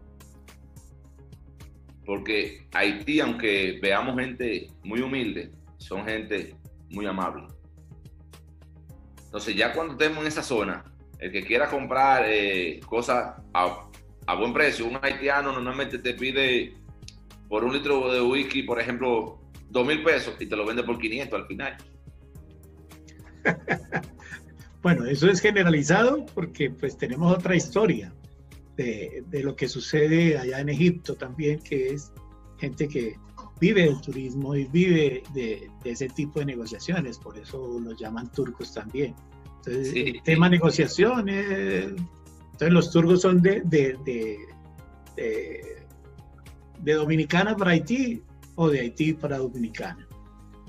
Porque Haití, aunque veamos gente muy humilde, son gente muy amable. Entonces ya cuando estemos en esa zona, el que quiera comprar eh, cosas a, a, buen precio, un haitiano normalmente te pide por un litro de whisky, por ejemplo, dos mil pesos y te lo vende por 500 al final. bueno, eso es generalizado porque pues tenemos otra historia de, de, lo que sucede allá en Egipto también, que es gente que vive del turismo y vive de, de ese tipo de negociaciones, por eso los llaman turcos también. Entonces, el tema negociaciones, entonces los turcos son de, de, de, de Dominicana para Haití o de Haití para Dominicana.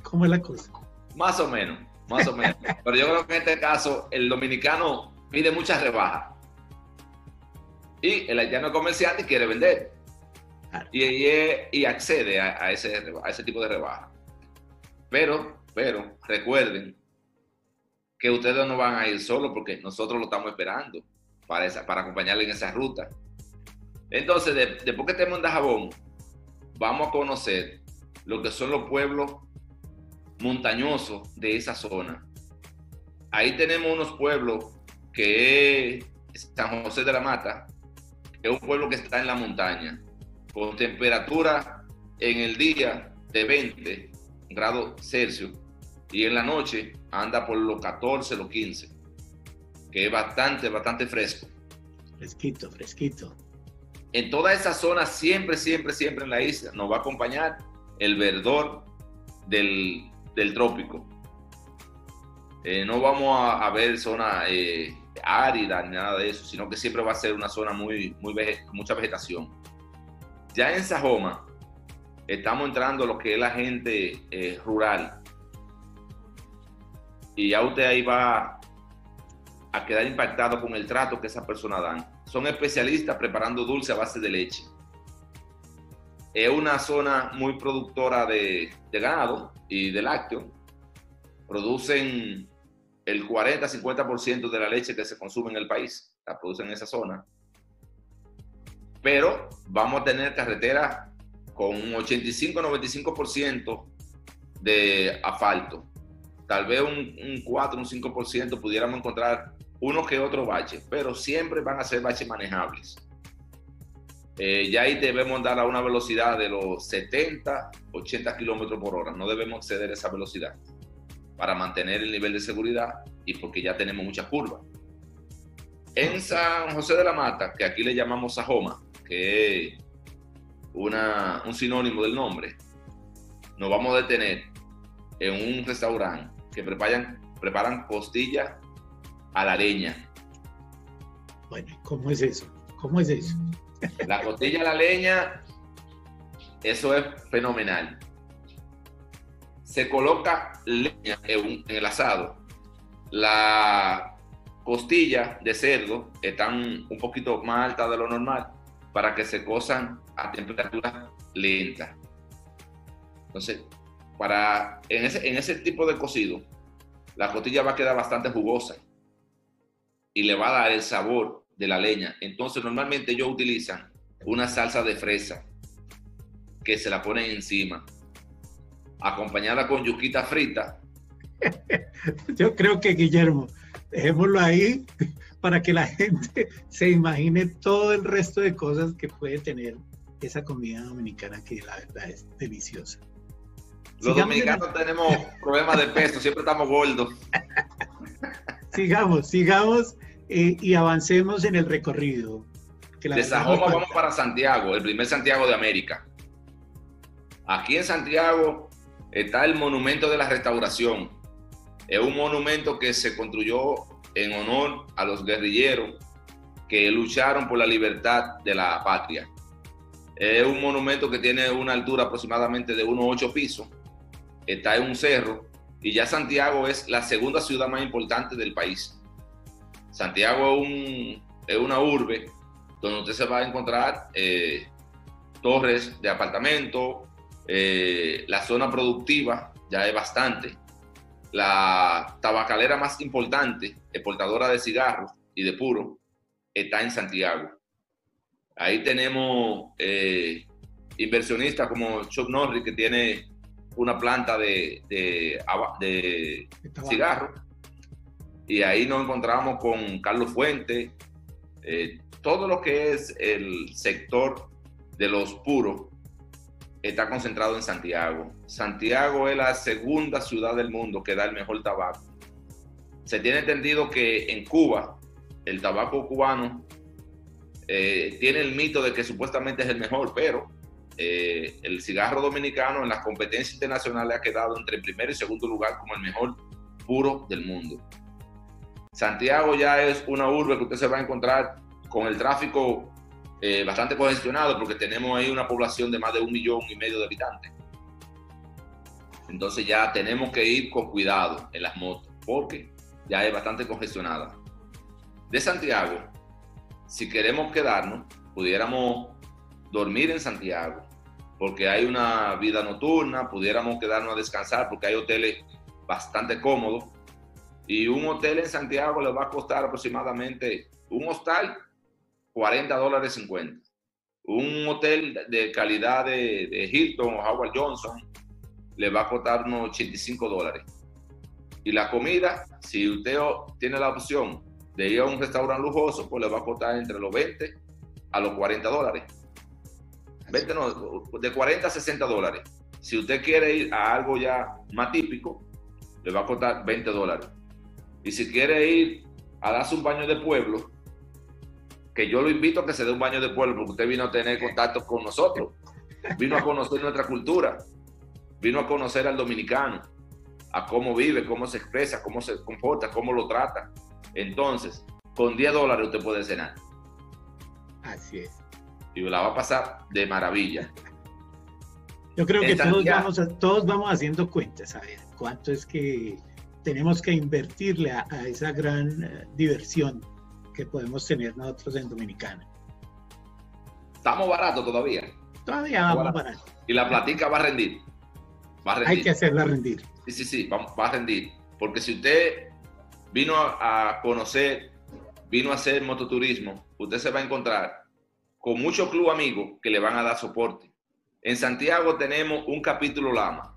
¿Cómo es la cosa? Más o menos más o menos. Pero yo creo que en este caso el dominicano pide muchas rebajas. Y el haitiano comerciante quiere vender. Y, y, accede a, ese, a ese tipo de rebaja. Pero, pero, recuerden que ustedes no van a ir solos porque nosotros lo estamos esperando para, esa, para acompañarle en esa ruta. Entonces, después que estemos en Dajabón, vamos a conocer lo que son los pueblos montañoso de esa zona. Ahí tenemos unos pueblos que es San José de la Mata, es un pueblo que está en la montaña, con temperatura en el día de 20 grados Celsius y en la noche anda por los 14, los 15, que es bastante, bastante fresco. Fresquito, fresquito. En toda esa zona, siempre, siempre, siempre en la isla, nos va a acompañar el verdor del, del trópico. Eh, no vamos a, ver zona eh, árida ni nada de eso, sino que siempre va a ser una zona muy, muy mucha vegetación. Ya en Sajoma estamos entrando a lo que es la gente eh, rural. Y ya usted ahí va a quedar impactado con el trato que esas personas dan. Son especialistas preparando dulce a base de leche. Es una zona muy productora de, de ganado, y de lácteo producen el 40-50% de la leche que se consume en el país, la producen en esa zona. Pero vamos a tener carreteras con un 85-95% de asfalto. Tal vez un, un 4, un 5% pudiéramos encontrar uno que otro bache, pero siempre van a ser baches manejables. Eh, ya ahí debemos dar a una velocidad de los 70, 80 kilómetros por hora. No debemos exceder esa velocidad para mantener el nivel de seguridad y porque ya tenemos muchas curvas. En San José de la Mata, que aquí le llamamos Sajoma, que es una, un sinónimo del nombre, nos vamos a detener en un restaurante que preparan, preparan costillas a la leña. Bueno, ¿cómo es eso? ¿Cómo es eso? La costilla a la leña, eso es fenomenal. Se coloca leña en, el asado. La costilla de cerdo están un poquito más alta de lo normal para que se cosan a temperatura lenta. Entonces, para, en, ese, en ese tipo de cocido, la costilla va a quedar bastante jugosa y le va a dar el sabor de la leña. Entonces normalmente ellos utilizan una salsa de fresa que se la ponen encima, acompañada con yuquita frita. Yo creo que Guillermo, dejémoslo ahí para que la gente se imagine todo el resto de cosas que puede tener esa comida dominicana que la verdad es deliciosa. Los dominicanos tenemos problemas de peso, siempre estamos gordos. sigamos, sigamos eh, y avancemos en el recorrido. de Sajoma vamos para Santiago, el primer Santiago de América. Aquí en Santiago está el Monumento de la Restauración. Es un monumento que se construyó en honor a los guerrilleros que lucharon por la libertad de la patria. Es un monumento que tiene una altura aproximadamente de unos ocho pisos, está en un cerro y ya Santiago es la segunda ciudad más importante del país. Santiago es, una urbe donde usted se va a encontrar eh, torres de apartamento, eh, la zona productiva ya es bastante, la tabacalera más importante, exportadora de cigarros y de puro, está en Santiago. Ahí tenemos eh, inversionistas como Chuck Norris, que tiene una planta de, de, cigarros. Y ahí nos encontramos con Carlos Fuente, eh, todo lo que es el sector de los puros está concentrado en Santiago. Santiago es la segunda ciudad del mundo que da el mejor tabaco. Se tiene entendido que en Cuba el tabaco cubano eh, tiene el mito de que supuestamente es el mejor, pero eh, el cigarro dominicano en las competencias internacionales ha quedado entre el primero y segundo lugar como el mejor puro del mundo. Santiago ya es una urbe que usted se va a encontrar con el tráfico eh, bastante congestionado porque tenemos ahí una población de más de un millón y medio de habitantes. Entonces ya tenemos que ir con cuidado en las motos porque ya es bastante congestionada. De Santiago, si queremos quedarnos, pudiéramos dormir en Santiago porque hay una vida nocturna, pudiéramos quedarnos a descansar porque hay hoteles bastante cómodos y un hotel en Santiago le va a costar aproximadamente un hostal 40 dólares 50. Un hotel de calidad de, Hilton o Howard Johnson le va a costar unos 85 dólares. Y la comida, si usted tiene la opción de ir a un restaurante lujoso, pues le va a costar entre los 20 a los 40 dólares. 20 no, de 40 a 60 dólares. Si usted quiere ir a algo ya más típico, le va a costar 20 dólares. Y si quiere ir a darse un baño de pueblo, que yo lo invito a que se dé un baño de pueblo porque usted vino a tener contacto con nosotros, vino a conocer nuestra cultura, vino a conocer al dominicano, a cómo vive, cómo se expresa, cómo se comporta, cómo lo trata. Entonces, con 10 dólares usted puede cenar. Así es. Y la va a pasar de maravilla. Yo creo que todos vamos, todos vamos haciendo cuentas, a ver, cuánto es que tenemos que invertirle a, esa gran eh, diversión que podemos tener nosotros en Dominicana. Estamos baratos todavía. Todavía vamos barato. Y la platica va a rendir. Va a rendir. Hay que hacerla rendir. Sí, sí, sí, va, a rendir. Porque si usted vino a, conocer, vino a hacer mototurismo, usted se va a encontrar con muchos club amigos que le van a dar soporte. En Santiago tenemos un capítulo Lama.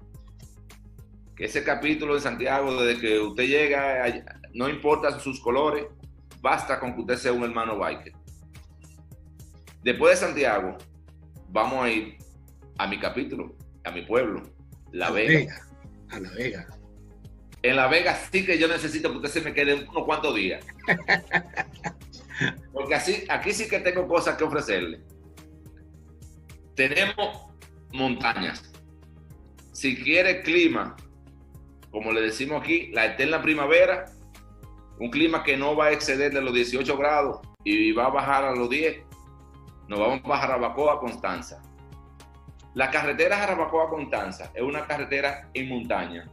Que ese capítulo en Santiago, desde que usted llega, no importa sus colores, basta con que usted sea un hermano biker. Después de Santiago, vamos a ir a mi capítulo, a mi pueblo, La, Vega. A La Vega. En La Vega sí que yo necesito que usted se me quede unos cuantos días. Porque así, aquí sí que tengo cosas que ofrecerle. Tenemos montañas. Si quiere clima, como le decimos aquí, la eterna primavera, un clima que no va a exceder de los 18 grados y va a bajar a los 10, nos vamos a bajar a Jarabacoa, Constanza. La carretera Jarabacoa, Constanza es una carretera en montaña,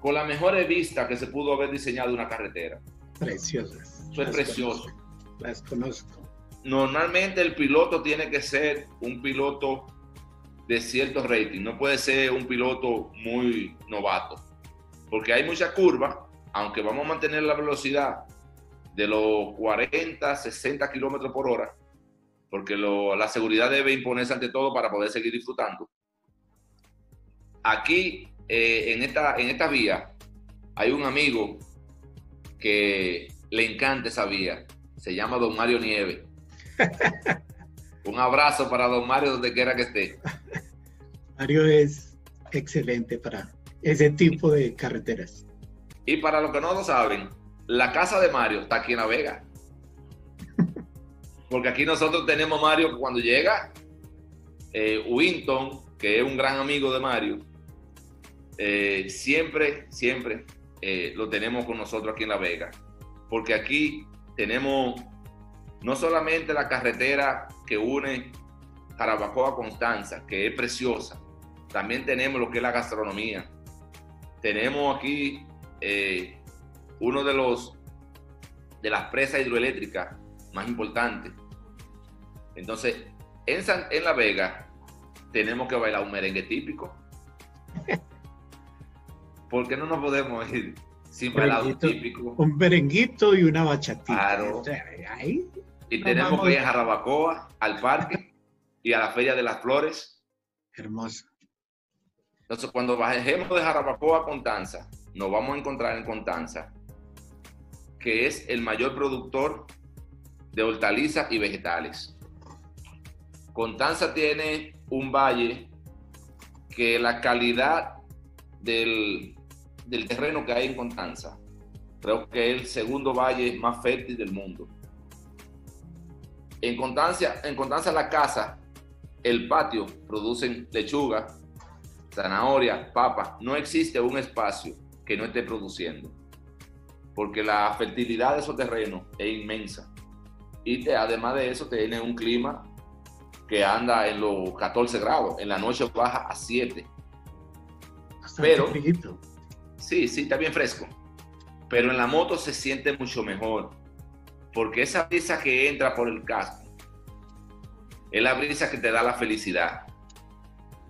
con la mejor vista que se pudo haber diseñado una carretera. Preciosa. Eso es precioso. Las conozco. Normalmente el piloto tiene que ser un piloto de cierto rating, no puede ser un piloto muy novato, porque hay muchas curvas aunque vamos a mantener la velocidad de los 40, 60 kilómetros por hora, porque la seguridad debe imponerse ante todo para poder seguir disfrutando. Aquí, eh, en, esta, en esta vía, hay un amigo que le encanta esa vía. Se llama Don Mario Nieve. un abrazo para Don Mario donde quiera que esté. Mario es excelente para ese tipo de carreteras. Y para los que no lo saben, la casa de Mario está aquí en La Vega. Porque aquí nosotros tenemos Mario cuando llega, eh, Winton, que es un gran amigo de Mario, eh, siempre, siempre eh, lo tenemos con nosotros aquí en La Vega, porque aquí tenemos no solamente la carretera que une Jarabacoa a Constanza, que es preciosa, también tenemos lo que es la gastronomía. Tenemos aquí eh, uno de los de las presas hidroeléctricas más importantes. Entonces, en, en La Vega tenemos que bailar un merengue típico. ¿Por qué no nos podemos ir sin bailar un típico? Un merenguito y una bachatita. Claro. y tenemos que ir a Jarabacoa, al parque y a la Feria de las Flores. Hermoso. Entonces, cuando bajemos de Jarabacoa a Contanza, nos vamos a encontrar en Contanza, que es el mayor productor de hortalizas y vegetales. Contanza tiene un valle que la calidad del, del terreno que hay en Contanza, creo que es el segundo valle más fértil del mundo. En Contanza, en Contanza la casa, el patio, producen lechuga, zanahoria, papa. No existe un espacio que no esté produciendo, porque la fertilidad de esos terrenos es inmensa. Y te, además de eso, tiene un clima que anda en los 14 grados, en la noche baja a 7. Pero, sí, sí, está bien fresco. Pero en la moto se siente mucho mejor, porque esa brisa que entra por el casco es la brisa que te da la felicidad.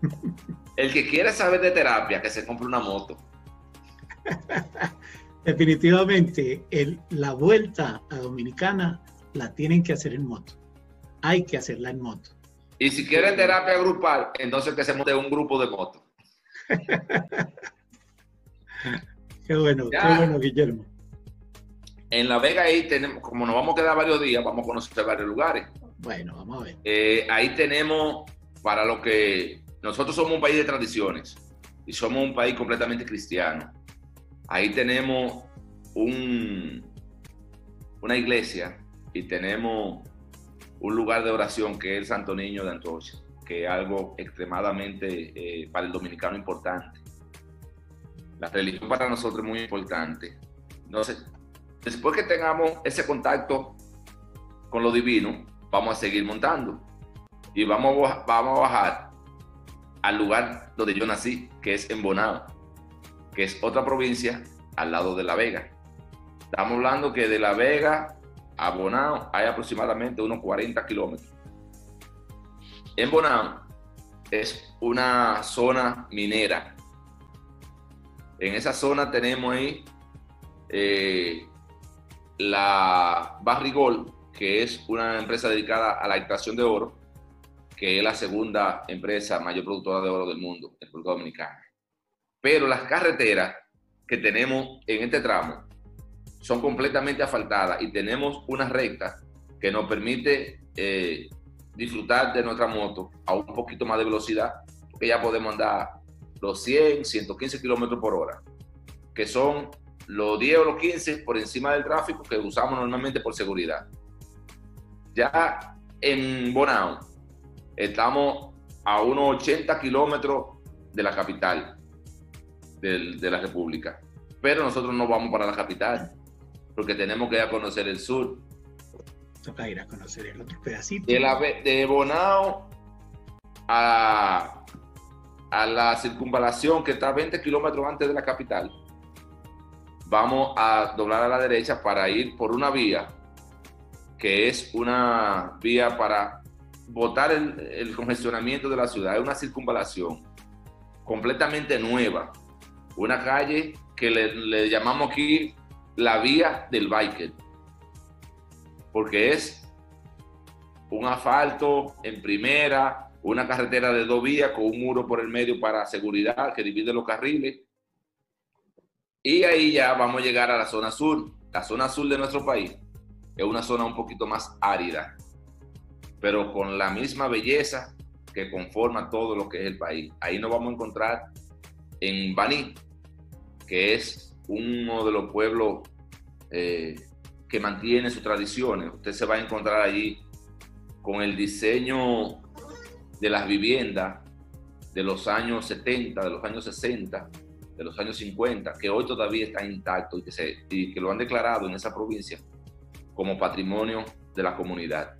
El que quiere saber de terapia, que se compre una moto. Definitivamente, el, la vuelta a Dominicana la tienen que hacer en moto. Hay que hacerla en moto. Y si quieren terapia grupal, entonces que se monte un grupo de motos. qué bueno, qué bueno, Guillermo. En La Vega ahí tenemos, como nos vamos a quedar varios días, vamos a conocer varios lugares. Bueno, vamos a ver. Eh, ahí tenemos para lo que nosotros somos un país de tradiciones y somos un país completamente cristiano. Ahí tenemos un, una iglesia y tenemos un lugar de oración que es el Santo Niño de Antocha, que es algo extremadamente eh, para el dominicano importante. La religión para nosotros es muy importante. Entonces, después que tengamos ese contacto con lo divino, vamos a seguir montando y vamos a, vamos a bajar al lugar donde yo nací, que es en Bonao, que es otra provincia al lado de La Vega. Estamos hablando que de La Vega a Bonao hay aproximadamente unos 40 kilómetros. En Bonao es una zona minera. En esa zona tenemos ahí eh, la Barrigol, que es una empresa dedicada a la extracción de oro, que es la segunda empresa mayor productora de oro del mundo, en República Dominicana. Pero las carreteras que tenemos en este tramo son completamente asfaltadas y tenemos una recta que nos permite eh, disfrutar de nuestra moto a un poquito más de velocidad, porque ya podemos andar los 100, 115 kilómetros por hora, que son los 10 o los 15 por encima del tráfico que usamos normalmente por seguridad. Ya en Bonao estamos a unos 80 kilómetros de la capital de, de la República, pero nosotros no vamos para la capital porque tenemos que ir a conocer el sur. Toca ir a conocer el otro pedacito. De, la, de Bonao a, a la circunvalación que está 20 kilómetros antes de la capital, vamos a doblar a la derecha para ir por una vía que es una vía para botar el, el congestionamiento de la ciudad. Es una circunvalación completamente nueva. Una calle que le, llamamos aquí la vía del biker, porque es un asfalto en primera, una carretera de dos vías con un muro por el medio para seguridad que divide los carriles. Y ahí ya vamos a llegar a la zona sur. La zona sur de nuestro país es una zona un poquito más árida, pero con la misma belleza que conforma todo lo que es el país. Ahí nos vamos a encontrar en Baní, que es uno de los pueblos eh, que mantiene sus tradiciones. Usted se va a encontrar allí con el diseño de las viviendas de los años 70, de los años 60, de los años 50, que hoy todavía está intacto y que, se, y que lo han declarado en esa provincia como patrimonio de la comunidad.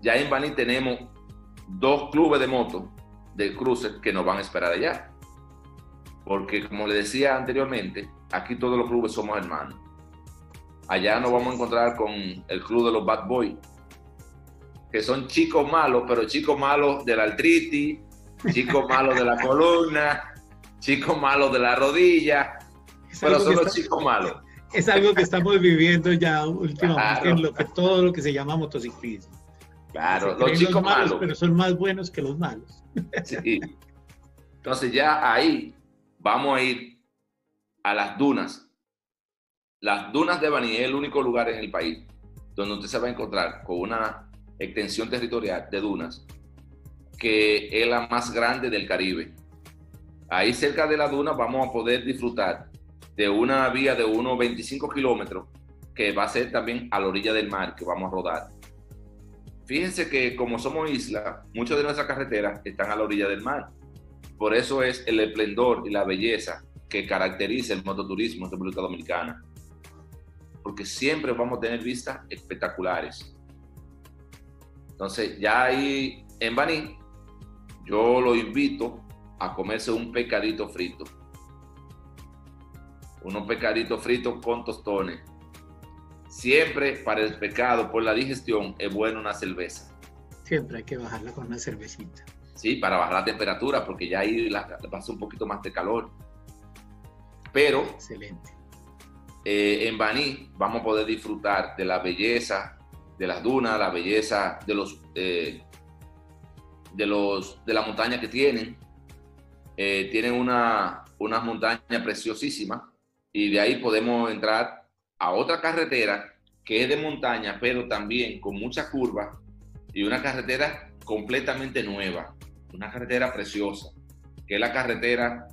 Ya en Baní tenemos dos clubes de moto de cruces que nos van a esperar allá. Porque como le decía anteriormente, aquí todos los clubes somos hermanos. Allá nos vamos a encontrar con el club de los Bad Boys, que son chicos malos, pero chicos malos de la artritis, chicos malos de la columna, chicos malos de la rodilla, pero son los chicos malos. Es algo que estamos viviendo ya últimamente en lo que, todo lo que se llama motociclismo. Claro, los chicos malos, Pero son más buenos que los malos. Sí. Entonces ya ahí vamos a ir a las dunas. Las dunas de Baní es el único lugar en el país donde usted se va a encontrar con una extensión territorial de dunas que es la más grande del Caribe. Ahí cerca de la duna vamos a poder disfrutar de una vía de unos 25 kilómetros que va a ser también a la orilla del mar que vamos a rodar. Fíjense que como somos isla, muchas de nuestras carreteras están a la orilla del mar. Por eso es el esplendor y la belleza que caracteriza el mototurismo en República Dominicana. Porque siempre vamos a tener vistas espectaculares. Entonces, ya ahí en Baní, yo lo invito a comerse un pecadito frito. Unos pecaditos fritos con tostones. Siempre para el pecado, por la digestión, es bueno una cerveza. Siempre hay que bajarla con una cervecita. Sí, para bajar la temperatura, porque ya ahí la, pasa un poquito más de calor. Pero Excelente. Eh, en Baní vamos a poder disfrutar de la belleza de las dunas, la belleza de los eh, de los de la montaña que tienen, eh, tienen una, una montaña preciosísima y de ahí podemos entrar a otra carretera que es de montaña, pero también con muchas curvas y una carretera completamente nueva, una carretera preciosa, que es la carretera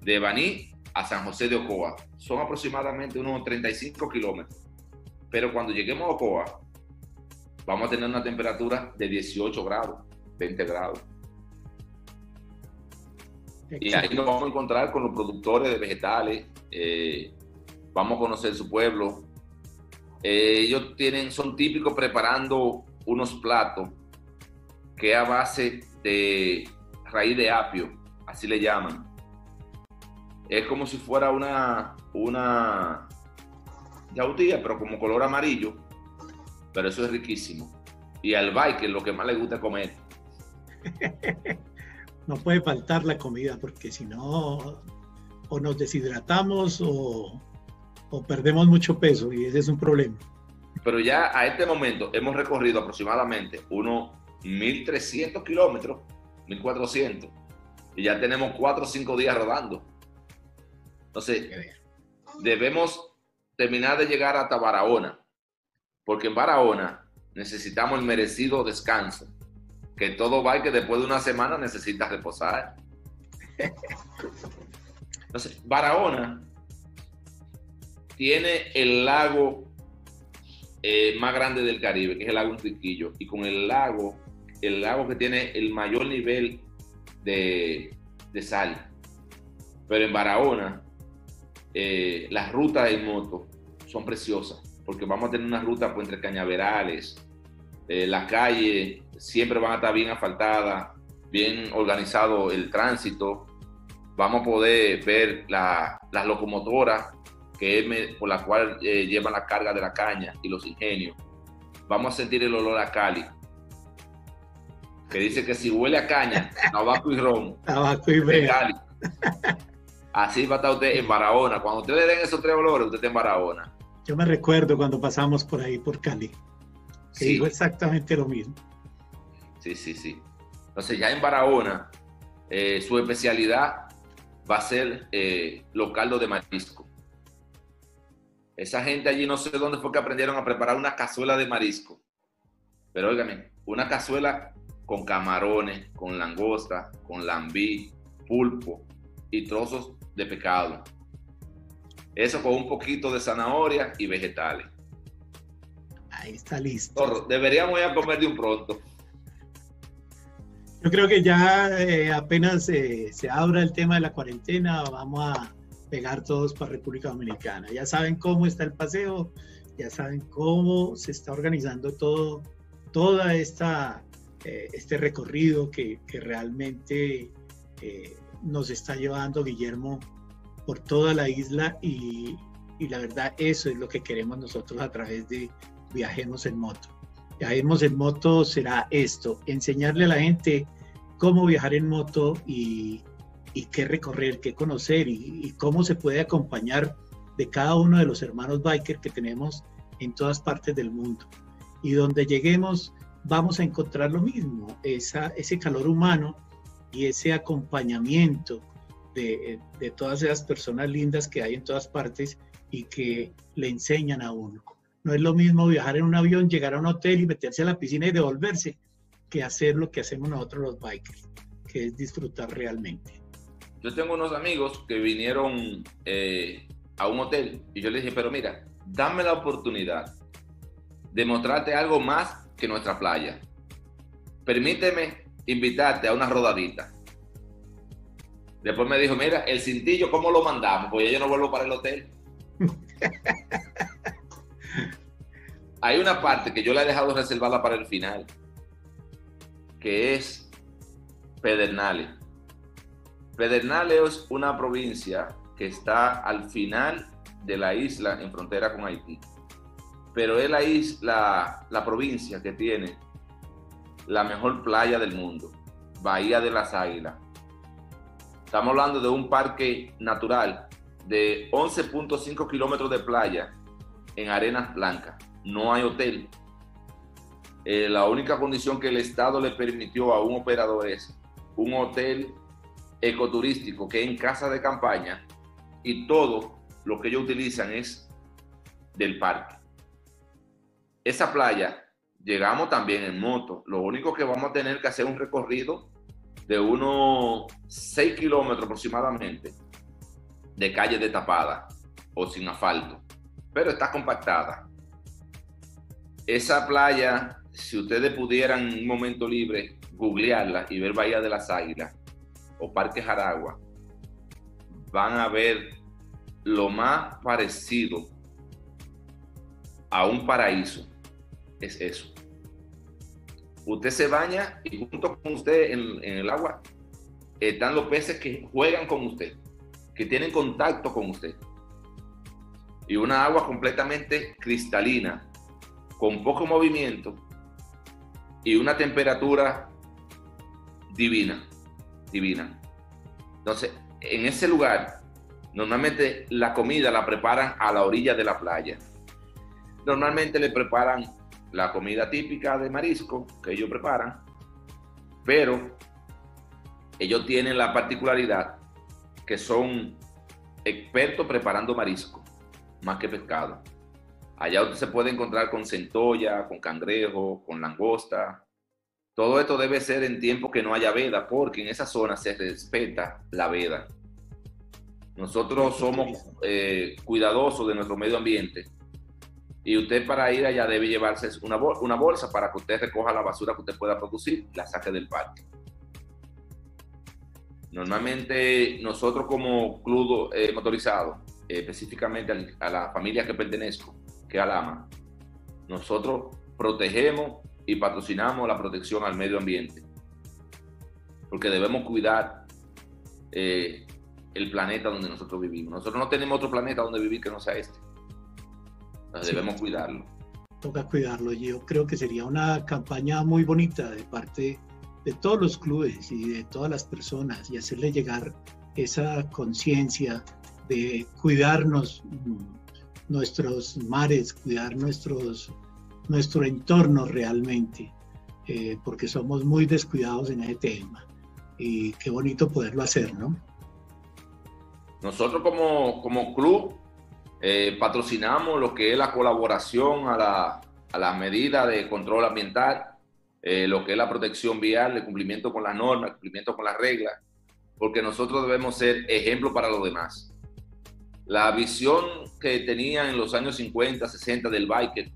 de Baní a San José de Ocoa. Son aproximadamente unos 35 kilómetros. Pero cuando lleguemos a Ocoa, vamos a tener una temperatura de 18 grados, 20 grados. Y ahí nos vamos a encontrar con los productores de vegetales, eh, vamos a conocer su pueblo. Eh, ellos tienen, son típicos preparando unos platos que a base de raíz de apio, así le llaman. Es como si fuera una, una yautía, pero como color amarillo. Pero eso es riquísimo. Y al bike es lo que más le gusta comer. no puede faltar la comida porque si no, o nos deshidratamos o, o, perdemos mucho peso y ese es un problema. Pero ya a este momento hemos recorrido aproximadamente unos 1.300 kilómetros, 1.400, y ya tenemos 4 o 5 días rodando. Entonces, debemos terminar de llegar hasta Barahona, porque en Barahona necesitamos el merecido descanso que todo va y que después de una semana necesitas reposar. Entonces, Barahona tiene el lago eh, más grande del Caribe, que es el lago Enriquillo, y con el lago, el lago que tiene el mayor nivel de, sal. Pero en Barahona, eh, las rutas en moto son preciosas, porque vamos a tener una ruta pues, entre cañaverales, eh, la calle siempre van a estar bien asfaltadas, bien organizado el tránsito. Vamos a poder ver las locomotoras que por la cual eh, llevan la carga de la caña y los ingenios. Vamos a sentir el olor a Cali, que dice que si huele a caña, tabaco y ron, tabaco y Cali. Así va a estar usted en Barahona. Cuando usted le den esos tres olores, usted está en Barahona. Yo me recuerdo cuando pasamos por ahí, por Cali que dijo exactamente lo mismo. Sí, sí, sí. Entonces ya en Barahona, eh, su especialidad va a ser eh, los caldos de marisco. Esa gente allí no sé dónde fue que aprendieron a preparar una cazuela de marisco. Pero óigame, una cazuela con camarones, con langosta, con lambí, pulpo y trozos de pescado. Eso con un poquito de zanahoria y vegetales. Ahí está listo. deberíamos ir a comer de un pronto. Yo creo que ya eh, apenas se abra el tema de la cuarentena, vamos a, pegar todos para República Dominicana. Ya saben cómo está el paseo, ya saben cómo se está organizando todo, toda esta, eh, este recorrido que, que realmente eh, nos está llevando Guillermo por toda la isla y, y la verdad eso es lo que queremos nosotros a través de Viajemos en Moto. Viajemos en Moto será esto, enseñarle a la gente cómo viajar en moto y, y qué recorrer, qué conocer y, cómo se puede acompañar de cada uno de los hermanos biker que tenemos en todas partes del mundo. Y donde lleguemos vamos a encontrar lo mismo, esa, ese calor humano y ese acompañamiento de, de todas esas personas lindas que hay en todas partes y que le enseñan a uno. No es lo mismo viajar en un avión, llegar a un hotel y meterse a la piscina y devolverse, que hacer lo que hacemos nosotros los bikers, que es disfrutar realmente. Yo tengo unos amigos que vinieron eh, a un hotel y yo les dije, pero mira, dame la oportunidad de mostrarte algo más que nuestra playa. Permíteme invitarte a una rodadita. Después me dijo, mira, el cintillo, ¿cómo lo mandamos? Pues yo no vuelvo para el hotel. Hay una parte que yo le he dejado reservada para el final, que es Pedernales. Pedernales es una provincia que está al final de la isla en frontera con Haití. Pero es la isla, la provincia que tiene la mejor playa del mundo, Bahía de las Águilas. Estamos hablando de un parque natural de 11.5 kilómetros de playa en arenas blancas. No hay hotel. Eh, la única condición que el Estado le permitió a un operador es un hotel ecoturístico que es en casa de campaña y todo lo que ellos utilizan es del parque. Esa playa, llegamos también en moto. Lo único que vamos a tener que hacer un recorrido de unos 6 kilómetros aproximadamente de calle de tapada o sin asfalto, pero está compactada. Esa playa, si ustedes pudieran en un momento libre googlearla y ver Bahía de las Águilas, o Parque Jaragua van a ver lo más parecido a un paraíso. Es eso. Usted se baña y junto con usted en, en el agua están los peces que juegan con usted, que tienen contacto con usted. Y una agua completamente cristalina, con poco movimiento y una temperatura divina divina. Entonces, en ese lugar, normalmente la comida la preparan a la orilla de la playa. Normalmente le preparan la comida típica de marisco que ellos preparan, pero ellos tienen la particularidad que son expertos preparando marisco, más que pescado. Allá usted se puede encontrar con centolla, con cangrejo, con langosta, todo esto debe ser en tiempo que no haya veda, porque en esa zona se respeta la veda. Nosotros somos eh, cuidadosos de nuestro medio ambiente y usted para ir allá debe llevarse una, bolsa para que usted recoja la basura que usted pueda producir y la saque del parque. Normalmente nosotros como club eh, motorizado, específicamente a la familia que pertenezco, que es Alama, nosotros protegemos y patrocinamos la protección al medio ambiente. Porque debemos cuidar eh, el planeta donde nosotros vivimos. Nosotros no tenemos otro planeta donde vivir que no sea este. Debemos cuidarlo. Toca cuidarlo. Yo creo que sería una campaña muy bonita de parte de todos los clubes y de todas las personas y hacerle llegar esa conciencia de cuidarnos mm, nuestros mares, cuidar nuestros nuestro entorno realmente, eh, porque somos muy descuidados en ese tema. Y qué bonito poderlo hacer, ¿no? Nosotros como, como club eh, patrocinamos lo que es la colaboración a la, a la medida de control ambiental, eh, lo que es la protección vial, el cumplimiento con las normas, el cumplimiento con las reglas, porque nosotros debemos ser ejemplo para los demás. La visión que tenían en los años 50, 60 del biker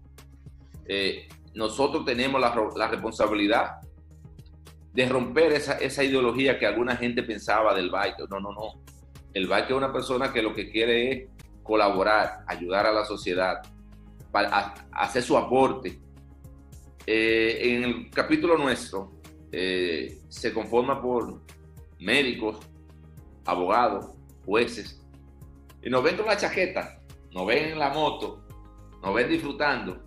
eh, nosotros tenemos la, responsabilidad de romper esa, esa, ideología que alguna gente pensaba del bike. No, no, no. El biker es una persona que lo que quiere es colaborar, ayudar a la sociedad, para hacer su aporte. Eh, en el capítulo nuestro eh, se conforma por médicos, abogados, jueces, y nos ven con la chaqueta, nos ven en la moto, nos ven disfrutando,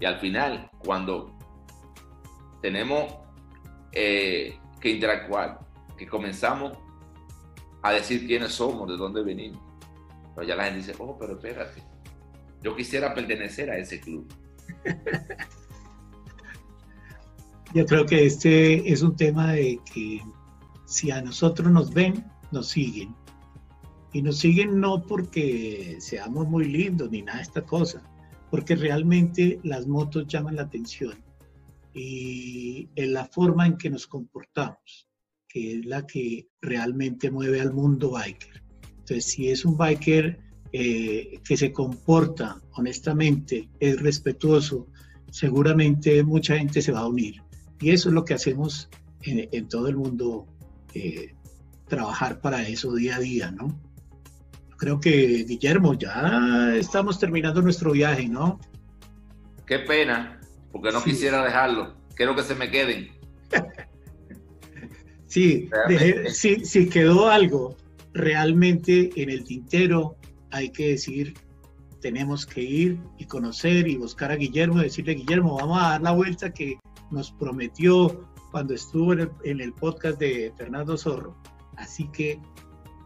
y al final, cuando tenemos eh, que interactuar, que comenzamos a decir quiénes somos, de dónde venimos, pues ya la gente dice, oh, pero espérate, yo quisiera pertenecer a ese club. Yo creo que este es un tema de que si a nosotros nos ven, nos siguen. Y nos siguen no porque seamos muy lindos ni nada de esta cosa, porque realmente las motos llaman la atención y en la forma en que nos comportamos, que es la que realmente mueve al mundo biker. Entonces, si es un biker eh, que se comporta honestamente, es respetuoso, seguramente mucha gente se va a unir. Y eso es lo que hacemos en, todo el mundo, eh, trabajar para eso día a día, ¿no? Creo que, Guillermo, ya estamos terminando nuestro viaje, ¿no? Qué pena, porque no quisiera dejarlo. Quiero que se me queden. sí, si quedó algo realmente en el tintero, hay que decir, tenemos que ir y conocer y buscar a Guillermo, decirle, Guillermo, vamos a dar la vuelta que nos prometió cuando estuvo en el, podcast de Fernando Zorro. Así que,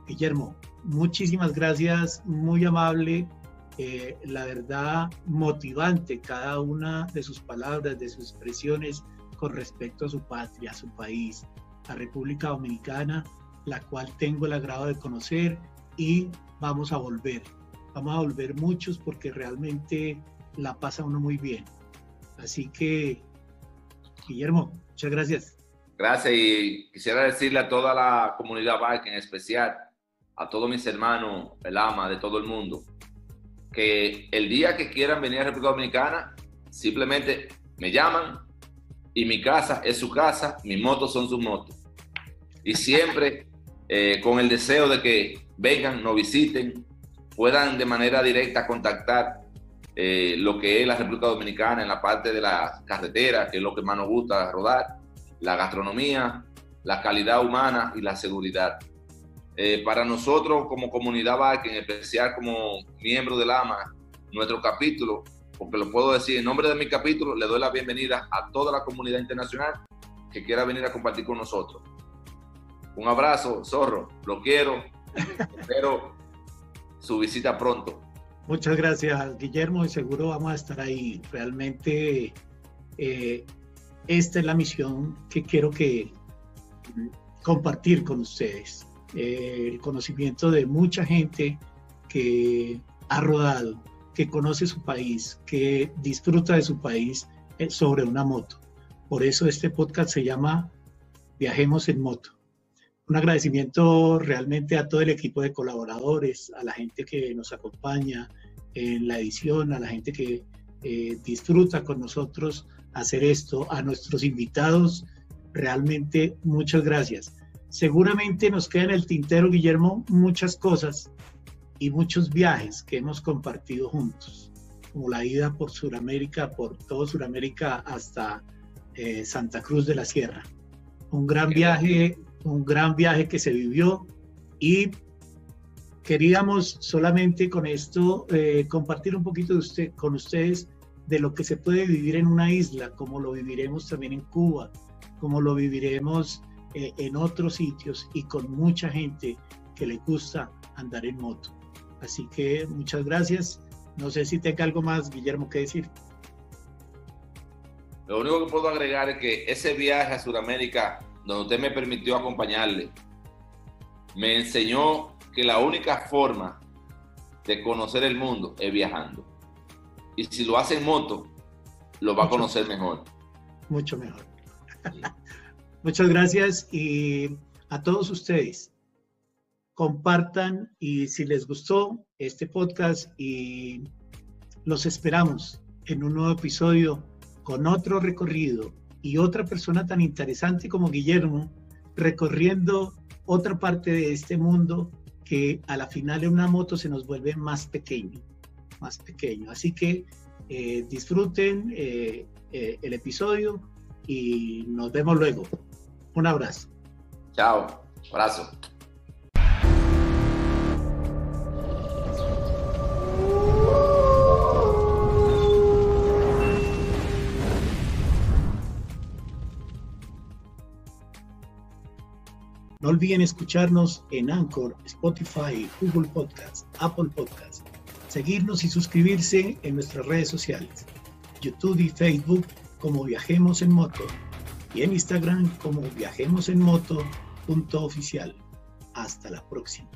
Guillermo, muchísimas gracias, muy amable, eh, la verdad motivante cada una de sus palabras, de sus expresiones con respecto a su patria, a su país, a República Dominicana, la cual tengo el agrado de conocer y vamos a volver. Vamos a volver muchos porque realmente la pasa uno muy bien. Así que, Guillermo, muchas gracias. Gracias y quisiera decirle a toda la comunidad bike, en especial a todos mis hermanos, el ama de todo el mundo, que el día que quieran venir a República Dominicana, simplemente me llaman y mi casa es su casa, mis motos son sus motos. Y siempre eh, con el deseo de que vengan, nos visiten, puedan de manera directa contactar eh, lo que es la República Dominicana en la parte de la carretera, que es lo que más nos gusta rodar, la gastronomía, la calidad humana y la seguridad. Eh, para nosotros como comunidad bike, en especial como miembro del AMA, nuestro capítulo, porque lo puedo decir en nombre de mi capítulo, le doy la bienvenida a toda la comunidad internacional que quiera venir a compartir con nosotros. Un abrazo, zorro, lo quiero, Espero su visita pronto. Muchas gracias, Guillermo, y seguro vamos a estar ahí. Realmente eh, esta es la misión que quiero que compartir con ustedes. Eh, el conocimiento de mucha gente que ha rodado, que conoce su país, que disfruta de su país eh, sobre una moto. Por eso este podcast se llama Viajemos en Moto un agradecimiento realmente a todo el equipo de colaboradores, a la gente que nos acompaña en la edición, a la gente que eh, disfruta con nosotros hacer esto, a nuestros invitados, realmente muchas gracias. Seguramente nos queda en el tintero, Guillermo, muchas cosas y muchos viajes que hemos compartido juntos, como la ida por Sudamérica, por todo Sudamérica hasta eh, Santa Cruz de la Sierra. Un gran viaje un gran viaje que se vivió y queríamos solamente con esto eh, compartir un poquito de usted, con ustedes de lo que se puede vivir en una isla, como lo viviremos también en Cuba, como lo viviremos eh, en otros sitios y con mucha gente que le gusta andar en moto. Así que muchas gracias. No sé si tenga algo más, Guillermo, que decir. Lo único que puedo agregar es que ese viaje a Sudamérica donde usted me permitió acompañarle, me enseñó que la única forma de conocer el mundo es viajando. Y si lo hace en moto, lo va a conocer mejor. Mucho mejor. Muchas gracias y a todos ustedes. Compartan y si les gustó este podcast y los esperamos en un nuevo episodio con otro recorrido y otra persona tan interesante como Guillermo recorriendo otra parte de este mundo que a la final en una moto se nos vuelve más pequeño, más pequeño. Así que eh, disfruten eh, eh, el episodio y nos vemos luego. Un abrazo. Chao, abrazo. No olviden escucharnos en Anchor, Spotify, Google Podcast, Apple Podcast. Seguirnos y suscribirse en nuestras redes sociales, YouTube y Facebook como Viajemos en Moto y en Instagram como Viajemos en Moto. Hasta la próxima.